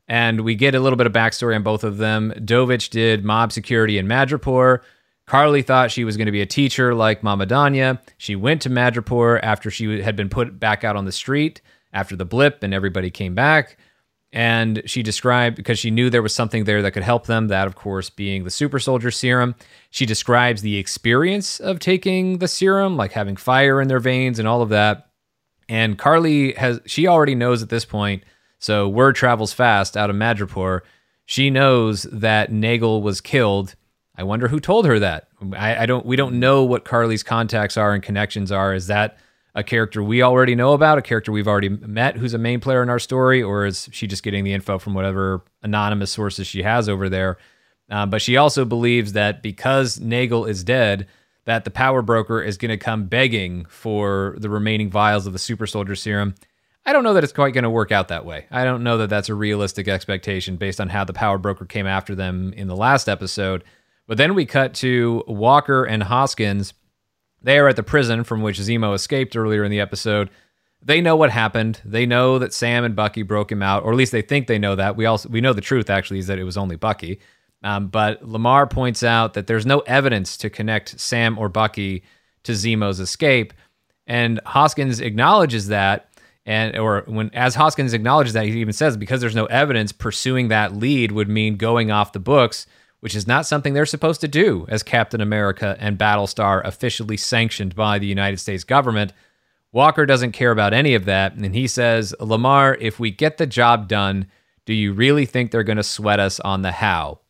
And we get a little bit of backstory on both of them. Dovich did mob security in Madripoor. Karli thought she was going to be a teacher like Mama Donya. She went to Madripoor after she had been put back out on the street after the blip and everybody came back. And she described, because she knew there was something there that could help them, that of course being the super soldier serum. She describes the experience of taking the serum, like having fire in their veins and all of that. And Karli has, she already knows at this point, so word travels fast out of Madripoor. She knows that Nagel was killed. I wonder who told her that. I, I don't, we don't know what Karli's contacts are and connections are. Is that a character we already know about, a character we've already met who's a main player in our story, or is she just getting the info from whatever anonymous sources she has over there? Uh, but she also believes that because Nagel is dead, that the power broker is going to come begging for the remaining vials of the super soldier serum. I don't know that it's quite going to work out that way. I don't know that that's a realistic expectation based on how the power broker came after them in the last episode. But then we cut to Walker and Hoskins they are at the prison from which Zemo escaped earlier in the episode. They know what happened. They know that Sam and Bucky broke him out, or at least they think they know that. We also we know the truth actually is that it was only Bucky. Um, but Lemar points out that there's no evidence to connect Sam or Bucky to Zemo's escape, and Hoskins acknowledges that. And or when as Hoskins acknowledges that, he even says because there's no evidence, pursuing that lead would mean going off the books which is not something they're supposed to do as Captain America and Battlestar officially sanctioned by the United States government. Walker doesn't care about any of that, and he says, "Lemar, if we get the job done, do you really think they're going to sweat us on the how?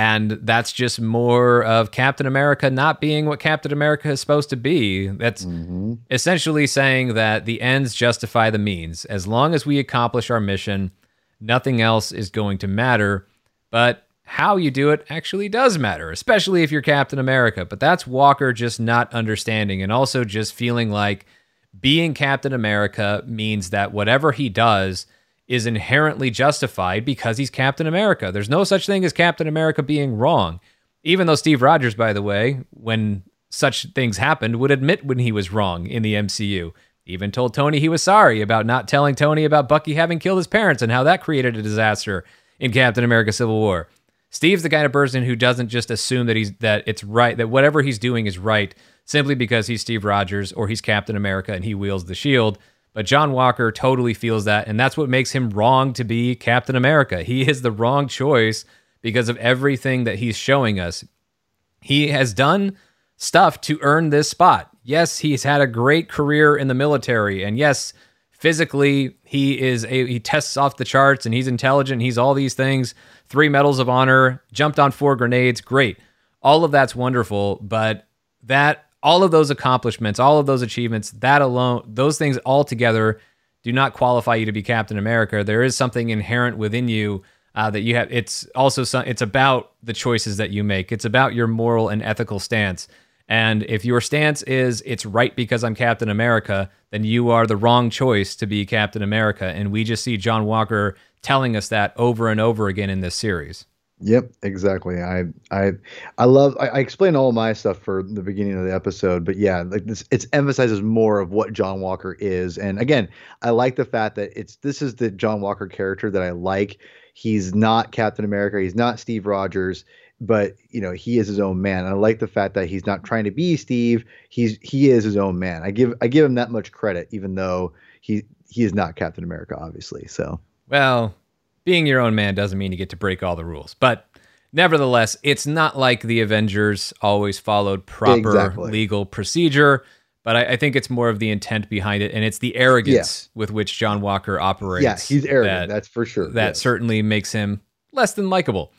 And that's just more of Captain America not being what Captain America is supposed to be. That's mm-hmm. essentially saying that the ends justify the means. As long as we accomplish our mission, nothing else is going to matter. But how you do it actually does matter, especially if you're Captain America. But that's Walker just not understanding and also just feeling like being Captain America means that whatever he does is inherently justified because he's Captain America. There's no such thing as Captain America being wrong. Even though Steve Rogers, by the way, when such things happened, would admit when he was wrong in the MCU. Even told Tony he was sorry about not telling Tony about Bucky having killed his parents and how that created a disaster in Captain America Civil War. Steve's the kind of person who doesn't just assume that he's that it's right that whatever he's doing is right simply because he's Steve Rogers or he's Captain America and he wields the shield. But John Walker totally feels that, and that's what makes him wrong to be Captain America. He is the wrong choice because of everything that he's showing us. He has done stuff to earn this spot. Yes, he's had a great career in the military, and yes, physically he is a he tests off the charts and he's intelligent, he's all these things three medals of honor, jumped on four grenades. Great. All of that's wonderful, but that all of those accomplishments, all of those achievements, that alone, those things all together do not qualify you to be Captain America. There is something inherent within you uh, that you have. It's also some, it's about the choices that you make. It's about your moral and ethical stance. And if your stance is it's right because I'm Captain America, then you are the wrong choice to be Captain America. And we just see John Walker telling us that over and over again in this series. Yep, exactly. I I I love I, I explain all my stuff for the beginning of the episode, but yeah, like this it emphasizes more of what John Walker is. And again, I like the fact that it's this is the John Walker character that I like. He's not Captain America, he's not Steve Rogers, but you know, he is his own man. And I like the fact that he's not trying to be Steve. He's he is his own man. I give I give him that much credit, even though he he is not Captain America, obviously. So well, being your own man doesn't mean you get to break all the rules. But nevertheless, it's not like the Avengers always followed proper exactly. legal procedure. But I, I, think it's more of the intent behind it, and it's the arrogance yeah. with which John Walker operates. Yeah, he's arrogant. That, that's for sure. That yes. certainly makes him less than likable.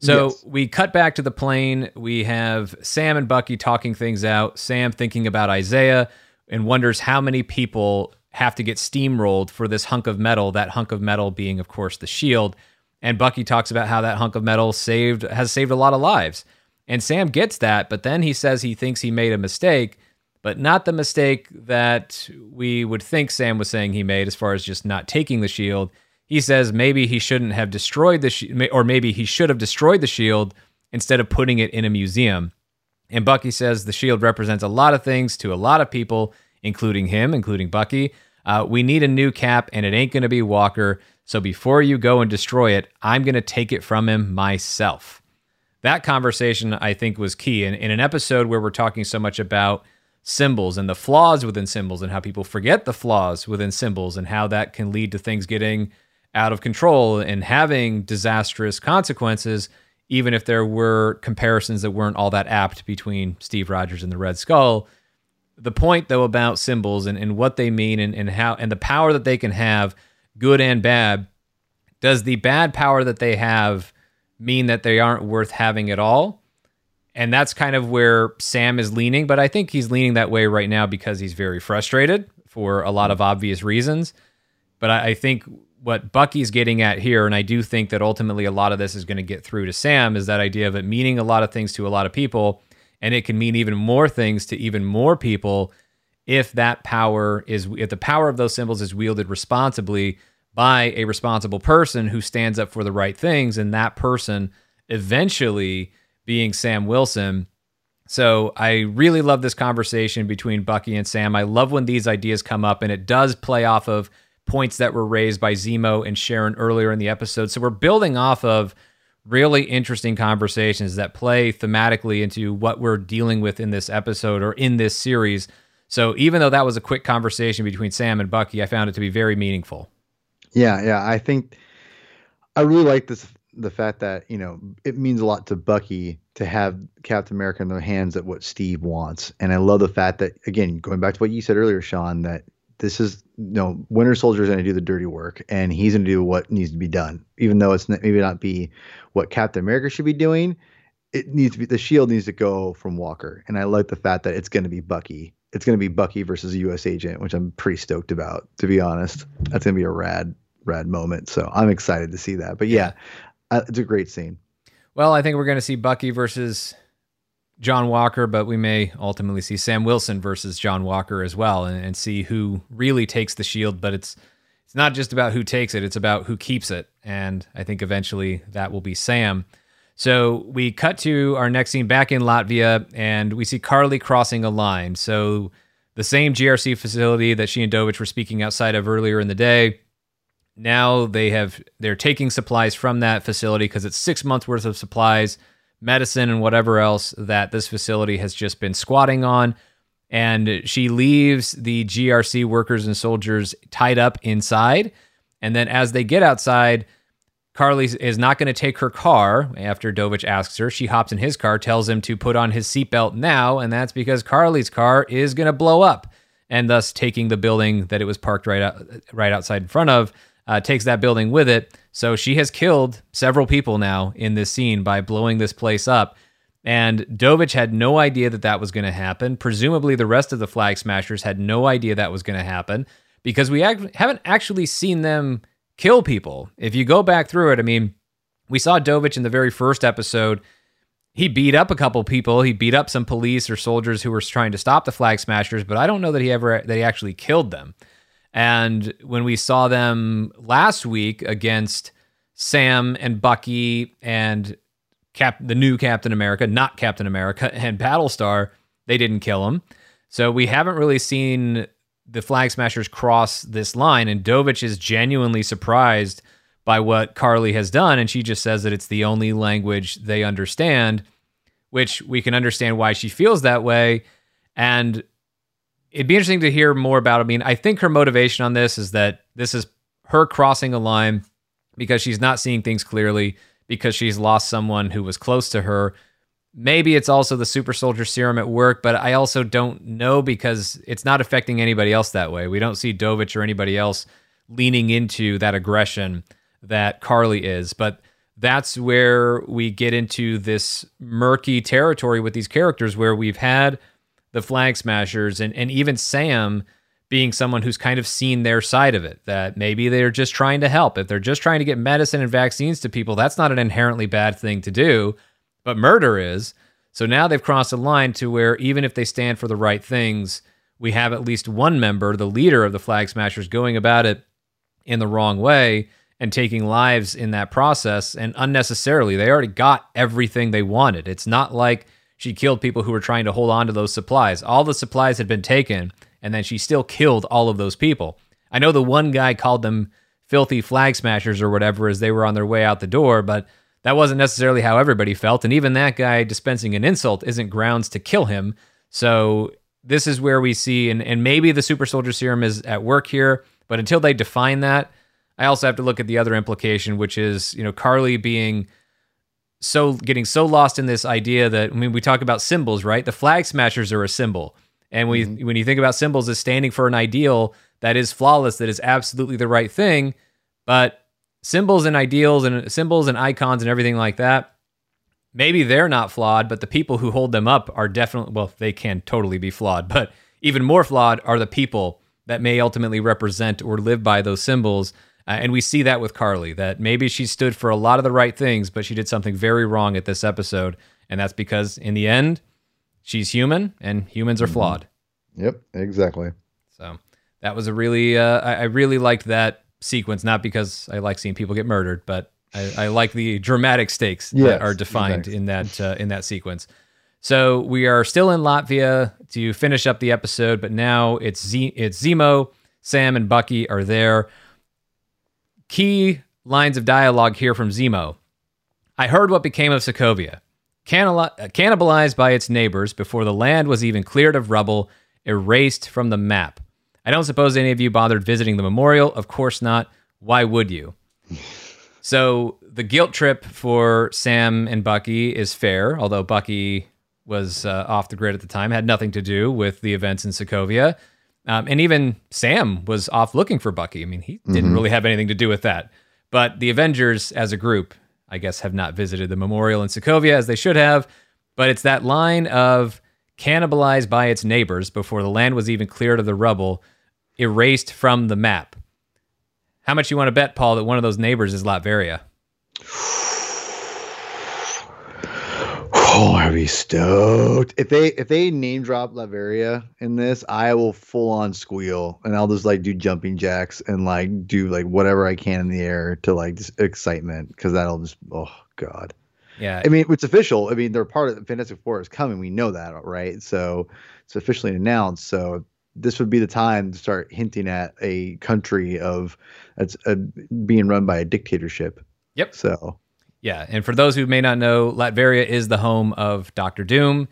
So yes. we cut back to the plane. We have Sam and Bucky talking things out. Sam thinking about Isaiah and wonders how many people have to get steamrolled for this hunk of metal, that hunk of metal being, of course, the shield. And Bucky talks about how that hunk of metal saved has saved a lot of lives. And Sam gets that, but then he says he thinks he made a mistake, but not the mistake that we would think Sam was saying he made as far as just not taking the shield. He says maybe he shouldn't have destroyed the shield, or maybe he should have destroyed the shield instead of putting it in a museum. And Bucky says the shield represents a lot of things to a lot of people, including him, including Bucky. Uh, we need a new cap, and it ain't going to be Walker. So before you go and destroy it, I'm going to take it from him myself. that conversation I think was key. And in an episode where we're talking so much about symbols and the flaws within symbols and how people forget the flaws within symbols and how that can lead to things getting out of control and having disastrous consequences, even if there were comparisons that weren't all that apt between Steve Rogers and the Red Skull. The point, though, about symbols and, and what they mean and, and how and the power that they can have, good and bad, does the bad power that they have mean that they aren't worth having at all? And that's kind of where Sam is leaning, but I think he's leaning that way right now because he's very frustrated for a lot of obvious reasons. But I, I think what Bucky's getting at here, and I do think that ultimately a lot of this is going to get through to Sam, is that idea of it meaning a lot of things to a lot of people, and it can mean even more things to even more people if that power is if the power of those symbols is wielded responsibly by a responsible person who stands up for the right things, and that person eventually being Sam Wilson. So I really love this conversation between Bucky and Sam. I love when these ideas come up, and it does play off of points that were raised by Zemo and Sharon earlier in the episode. So we're building off of really interesting conversations that play thematically into what we're dealing with in this episode or in this series. So even though that was a quick conversation between Sam and Bucky, I found it to be very meaningful. Yeah, yeah, I think I really like this the fact that you know it means a lot to Bucky to have Captain America in their hands at what Steve wants, and I love the fact that again, going back to what you said earlier, Sean, that this is you know Winter Soldier is going to do the dirty work, and he's going to do what needs to be done, even though it's maybe not be what Captain America should be doing. It needs to be the shield needs to go from Walker, and I like the fact that it's going to be Bucky. It's going to be Bucky versus a U.S. agent, which I'm pretty stoked about, to be honest. That's going to be a rad, rad moment. So I'm excited to see that. But yeah, uh, it's a great scene. Well, I think we're going to see Bucky versus John Walker, but we may ultimately see Sam Wilson versus John Walker as well, and, and, see who really takes the shield. But it's it's not just about who takes it; it's about who keeps it. And I think eventually that will be Sam. So we cut to our next scene back in Latvia, and we see Karli crossing a line. So the same GRC facility that she and Dovich were speaking outside of earlier in the day now they have they're taking supplies from that facility because it's six months worth of supplies medicine and whatever else that this facility has just been squatting on. And she leaves the grc workers and soldiers tied up inside. And then as they get outside Karli is not going to take her car after dovich asks her. She hops in his car tells him to put on his seatbelt now and that's because Karli's car is going to blow up. And thus taking the building that it was parked right out, right outside in front of uh, takes that building with it. So she has killed several people now in this scene by blowing this place up. And Dovich had no idea that that was going to happen. Presumably, the rest of the Flag Smashers had no idea that was going to happen because we haven't actually seen them kill people. If you go back through it, I mean, we saw Dovich in the very first episode. He beat up a couple people. He beat up some police or soldiers who were trying to stop the Flag Smashers, but I don't know that he ever that he actually killed them. And when we saw them last week against Sam and Bucky and Cap, the new Captain America, not Captain America, (laughs) and Battlestar, they didn't kill him. So we haven't really seen the Flag Smashers cross this line. And Dovich is genuinely surprised by what Karli has done. And she just says that it's the only language they understand, which we can understand why she feels that way. And it'd be interesting to hear more about. I mean, I think her motivation on this is that this is her crossing a line because she's not seeing things clearly because she's lost someone who was close to her. Maybe it's also the super soldier serum at work, but I also don't know because it's not affecting anybody else that way. We don't see Dovich or anybody else leaning into that aggression that Karli is. But that's where we get into this murky territory with these characters where we've had the flag smashers and, and even Sam being someone who's kind of seen their side of it, that maybe they're just trying to help. If they're just trying to get medicine and vaccines to people, that's not an inherently bad thing to do, but murder is. So now they've crossed a line to where even if they stand for the right things, we have at least one member, the leader of the Flag Smashers, going about it in the wrong way and taking lives in that process and unnecessarily. They already got everything they wanted. It's not like she killed people who were trying to hold on to those supplies. All the supplies had been taken, and then she still killed all of those people. I know the one guy called them filthy flag smashers or whatever as they were on their way out the door, but that wasn't necessarily how everybody felt. And even that guy dispensing an insult isn't grounds to kill him. So this is where we see, and, and maybe the super soldier serum is at work here, but until they define that, I also have to look at the other implication, which is, you know, Karli being so getting so lost in this idea that I mean we talk about symbols, right? The flag smashers are a symbol. And we, mm-hmm. when you think about symbols as standing for an ideal that is flawless, that is absolutely the right thing, but symbols and ideals and symbols and icons and everything like that, maybe they're not flawed, but the people who hold them up are definitely well, they can totally be flawed, but even more flawed are the people that may ultimately represent or live by those symbols uh, and we see that with Karli, that maybe she stood for a lot of the right things, but she did something very wrong at this episode. And that's because in the end, she's human and humans are mm-hmm. flawed. Yep, exactly. So that was a really, uh, I, I, really liked that sequence, not because I like seeing people get murdered, but I, I like the dramatic stakes yes, that are defined in that uh, in that sequence. So we are still in Latvia to finish up the episode, but now it's Z- it's Zemo, Sam, and Bucky are there. Key lines of dialogue here from Zemo. I heard what became of Sokovia. Cannibalized by its neighbors before the land was even cleared of rubble, erased from the map. I don't suppose any of you bothered visiting the memorial. Of course not. Why would you? So the guilt trip for Sam and Bucky is fair, although Bucky was uh, off the grid at the time, had nothing to do with the events in Sokovia. Um, and even Sam was off looking for Bucky. I mean, he didn't mm-hmm. really have anything to do with that. But the Avengers as a group, I guess, have not visited the memorial in Sokovia as they should have. But it's that line of cannibalized by its neighbors before the land was even cleared of the rubble, erased from the map. How much you want to bet, Paul, that one of those neighbors is Latveria? (sighs) (sighs) (sighs) Oh, I'd be stoked if they if they name drop Latveria in this. I will full on squeal and I'll just like do jumping jacks and like do like whatever I can in the air to like just excitement because that'll just oh god. Yeah, I mean it's official. I mean they're part of the Fantastic Four is coming. We know that, right? So it's officially announced. So this would be the time to start hinting at a country of that's uh, being run by a dictatorship. Yep. So yeah, and for those who may not know, Latveria is the home of Doctor Doom,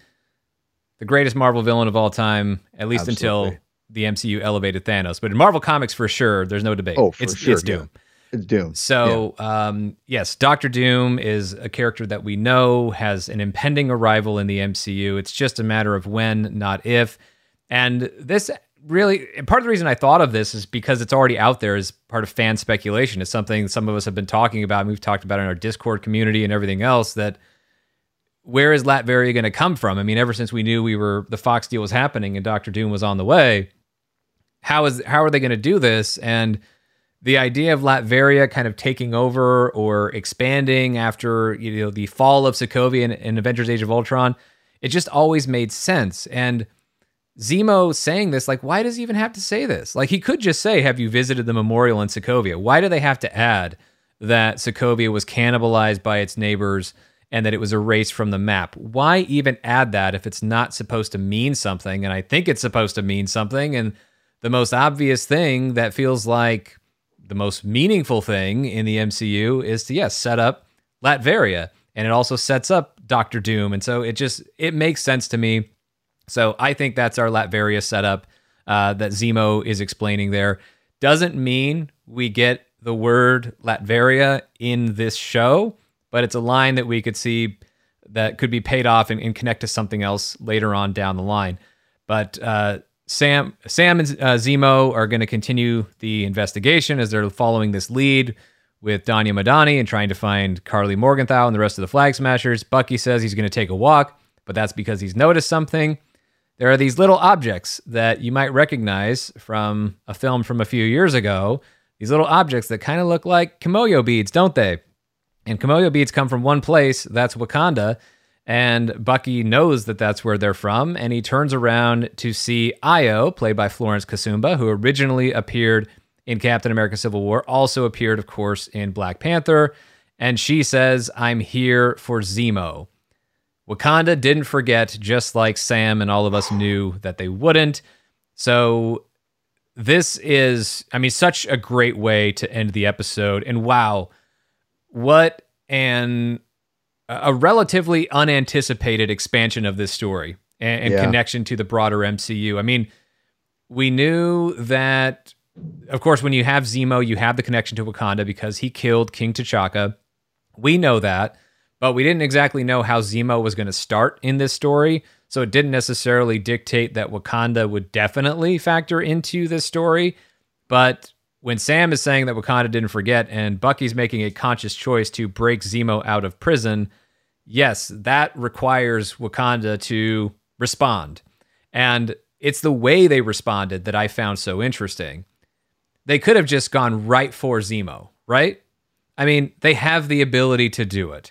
the greatest Marvel villain of all time, at least Absolutely. until the MCU elevated Thanos. But in Marvel Comics, for sure, there's no debate. Oh, for it's, sure, it's Doom. Yeah. It's Doom. So, yeah. um, yes, Doctor Doom is a character that we know has an impending arrival in the MCU. It's just a matter of when, not if. And this really and part of the reason I thought of this is because it's already out there as part of fan speculation. It's something some of us have been talking about. And we've talked about in our Discord community and everything else. That where is Latveria going to come from? I mean, ever since we knew we were the Fox deal was happening and Doctor Doom was on the way, how is how are they going to do this? And the idea of Latveria kind of taking over or expanding after you know the fall of Sokovia and, and Avengers: Age of Ultron, it just always made sense and Zemo saying this, like, why does he even have to say this? Like, he could just say, Have you visited the memorial in Sokovia? Why do they have to add that Sokovia was cannibalized by its neighbors and that it was erased from the map? Why even add that if it's not supposed to mean something? And I think it's supposed to mean something. And the most obvious thing that feels like the most meaningful thing in the MCU is to, yes, set up Latveria. And it also sets up Doctor Doom. And so it just, it makes sense to me so I think that's our Latveria setup uh, that Zemo is explaining there. Doesn't mean we get the word Latveria in this show, but it's a line that we could see that could be paid off and, and connect to something else later on down the line. But uh, Sam, Sam and uh, Zemo are going to continue the investigation as they're following this lead with Donya Madani and trying to find Karli Morgenthau and the rest of the Flag Smashers. Bucky says he's going to take a walk, but that's because he's noticed something there are these little objects that you might recognize from a film from a few years ago. These little objects that kind of look like Kimoyo beads, don't they? And Kimoyo beads come from one place, that's Wakanda. And Bucky knows that that's where they're from, and he turns around to see Io, played by Florence Kasumba, who originally appeared in Captain America Civil War, also appeared, of course, in Black Panther. And she says, I'm here for Zemo. Wakanda didn't forget, just like Sam and all of us knew that they wouldn't. So, this is, I mean, such a great way to end the episode. And wow, what an a relatively unanticipated expansion of this story and, and Yeah. connection to the broader MCU. I mean, we knew that, of course, when you have Zemo, you have the connection to Wakanda because he killed King T'Chaka. We know that, but we didn't exactly know how Zemo was going to start in this story. So it didn't necessarily dictate that Wakanda would definitely factor into this story. But when Sam is saying that Wakanda didn't forget and Bucky's making a conscious choice to break Zemo out of prison, yes, that requires Wakanda to respond. And it's the way they responded that I found so interesting. They could have just gone right for Zemo, right? I mean, they have the ability to do it.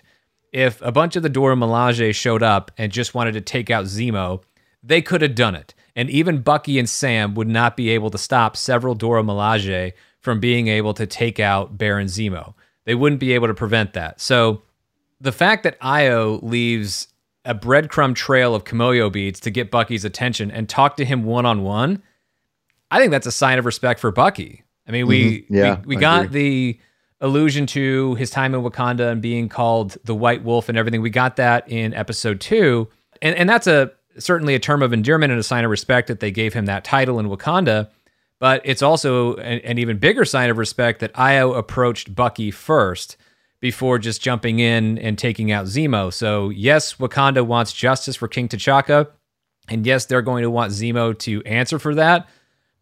If a bunch of the Dora Milaje showed up and just wanted to take out Zemo, they could have done it. And even Bucky and Sam would not be able to stop several Dora Milaje from being able to take out Baron Zemo. They wouldn't be able to prevent that. So the fact that Io leaves a breadcrumb trail of Kimoyo beads to get Bucky's attention and talk to him one on one, I think that's a sign of respect for Bucky. I mean, we Mhm. Yeah, we, we got agree. the allusion to his time in Wakanda and being called the White Wolf and everything. We got that in episode two, and and that's a certainly a term of endearment and a sign of respect that they gave him that title in Wakanda. But it's also an, an even bigger sign of respect that Io approached Bucky first before just jumping in and taking out Zemo. So yes, Wakanda wants justice for King T'Chaka, and yes, they're going to want Zemo to answer for that.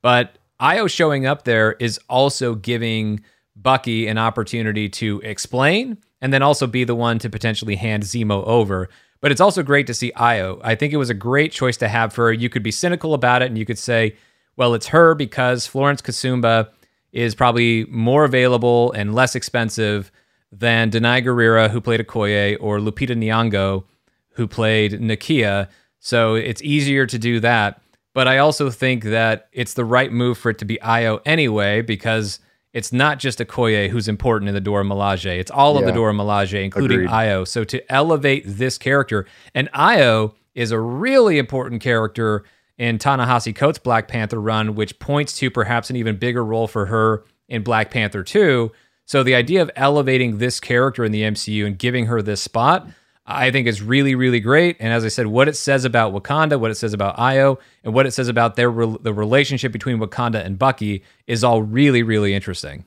But Io showing up there is also giving Bucky an opportunity to explain and then also be the one to potentially hand Zemo over. But it's also great to see Io. I think it was a great choice to have for her. You could be cynical about it and you could say, well, it's her because Florence Kasumba is probably more available and less expensive than Danai Gurira, who played Okoye, or Lupita Nyong'o, who played Nakia. So it's easier to do that. But I also think that it's the right move for it to be Io anyway, because it's not just Okoye who's important in the Dora Milaje. It's all of the Dora Milaje, including Agreed. Io. So to elevate this character, and Io is a really important character in Ta-Nehisi Coates' Black Panther run, which points to perhaps an even bigger role for her in Black Panther 2. So the idea of elevating this character in the MCU and giving her this spot, I think is really, really great. And as I said, what it says about Wakanda, what it says about Io, and what it says about their rel- the relationship between Wakanda and Bucky is all really, really interesting.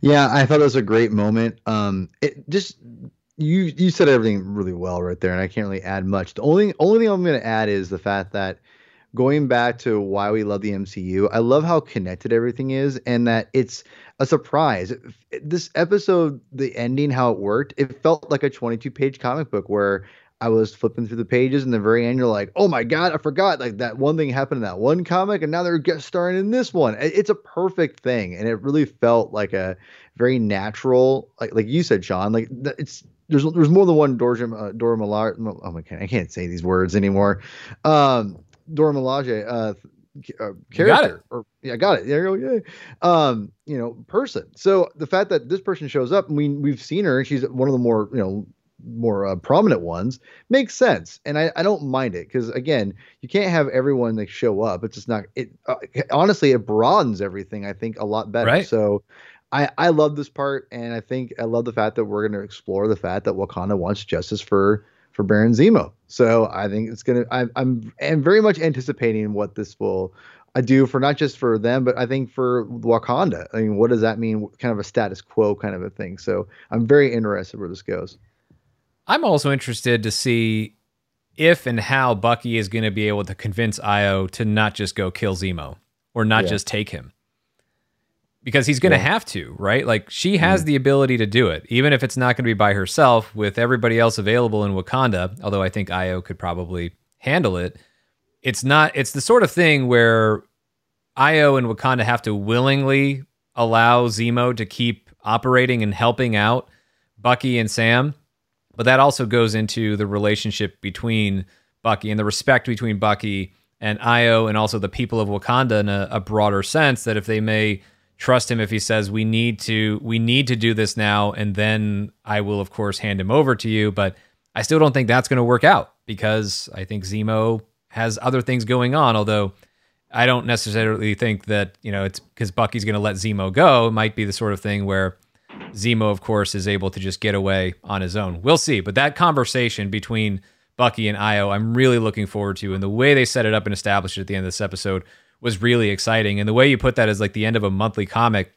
Yeah, I thought it was a great moment. Um, it just you you said everything really well right there, and I can't really add much. The only only thing I'm going to add is the fact that going back to why we love the MCU, I love how connected everything is, and that it's a surprise. This episode, the ending, how it worked, it felt like a 22 page comic book where. I was flipping through the pages, and the very end, you're like, "Oh my god, I forgot! Like that one thing happened in that one comic, and now they're guest starring in this one." It's a perfect thing, and it really felt like a very natural, like like you said, Sean. Like it's there's there's more than one Dora uh, Dora Milaje. Oh my god, I can't say these words anymore. Um, Dora Milaje, uh, uh, character, or yeah, I got it. There you go. Yeah. Um, you know, person. So the fact that this person shows up, and we we've seen her, and she's one of the more you know more uh, prominent ones makes sense and i, I don't mind it because again you can't have everyone like show up it's just not it uh, honestly it broadens everything i think a lot better Right. so I, I love this part, and I think I love the fact that we're going to explore the fact that Wakanda wants justice for for Baron Zemo. So I think it's gonna. I'm I'm am very much anticipating what this will I do for not just for them, but I think for Wakanda. I mean, what does that mean? Kind of a status quo kind of a thing. So I'm very interested where this goes. I'm also interested to see if and how Bucky is going to be able to convince Io to not just go kill Zemo or not Yeah. just take him. Because he's going to Yeah. have to, right? Like she has mm. the ability to do it, even if it's not going to be by herself with everybody else available in Wakanda, although I think Io could probably handle it. It's not it's the sort of thing where Io and Wakanda have to willingly allow Zemo to keep operating and helping out Bucky and Sam. But that also goes into the relationship between Bucky and the respect between Bucky and Io and also the people of Wakanda in a, a broader sense that if they may trust him if he says we need to we need to do this now and then I will of course hand him over to you but I still don't think that's going to work out because I think Zemo has other things going on although I don't necessarily think that you know it's because Bucky's going to let Zemo go. It might be the sort of thing where Zemo, of course, is able to just get away on his own. We'll see. But that conversation between Bucky and Io, I'm really looking forward to. And the way they set it up and established it at the end of this episode was really exciting. And the way you put that is like the end of a monthly comic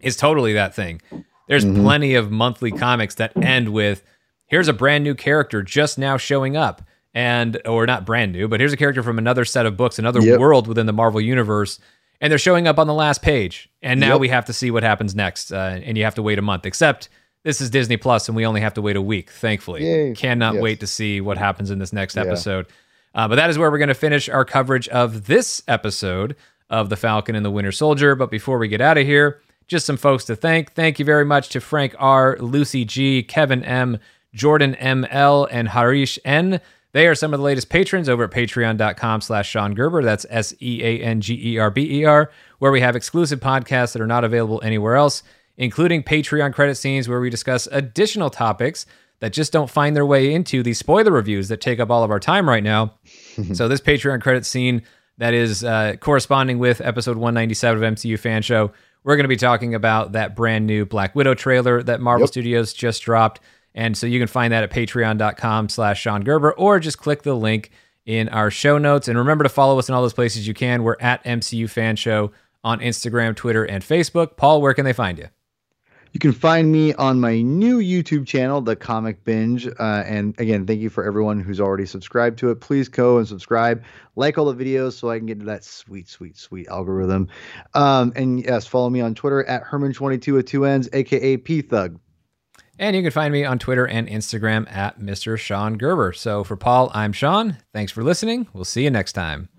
is totally that thing. There's mm-hmm. plenty of monthly comics that end with here's a brand new character just now showing up and or not brand new, but here's a character from another set of books, another yep. world within the Marvel universe, and they're showing up on the last page. And now yep. we have to see what happens next, uh, and you have to wait a month. Except this is Disney Plus, and we only have to wait a week. Thankfully, Yay. cannot yes. wait to see what happens in this next yeah. episode. Uh, but that is where we're going to finish our coverage of this episode of The Falcon and the Winter Soldier. But before we get out of here, just some folks to thank. Thank you very much to Frank R, Lucy G, Kevin M, Jordan ML, and Harish N. They are some of the latest patrons over at patreon.com slash Sean Gerber. That's S E A N G E R B E R, where we have exclusive podcasts that are not available anywhere else, including Patreon credit scenes where we discuss additional topics that just don't find their way into the spoiler reviews that take up all of our time right now. (laughs) so, this Patreon credit scene that is uh, corresponding with episode 197 of MCU Fan Show, we're going to be talking about that brand new Black Widow trailer that Marvel yep. Studios just dropped. And so you can find that at patreon.com slash Sean Gerber or just click the link in our show notes. And remember to follow us in all those places you can. We're at MCU Fan Show on Instagram, Twitter, and Facebook. Paul, where can they find you? You can find me on my new YouTube channel, The Comic Binge. Uh, and again, thank you for everyone who's already subscribed to it. Please go and subscribe, like all the videos so I can get to that sweet, sweet, sweet algorithm. Um, and yes, follow me on Twitter at Herman22 with two N's, aka P Thug. And you can find me on Twitter and Instagram at Mr. Sean Gerber. So for Paul, I'm Sean. Thanks for listening. We'll see you next time.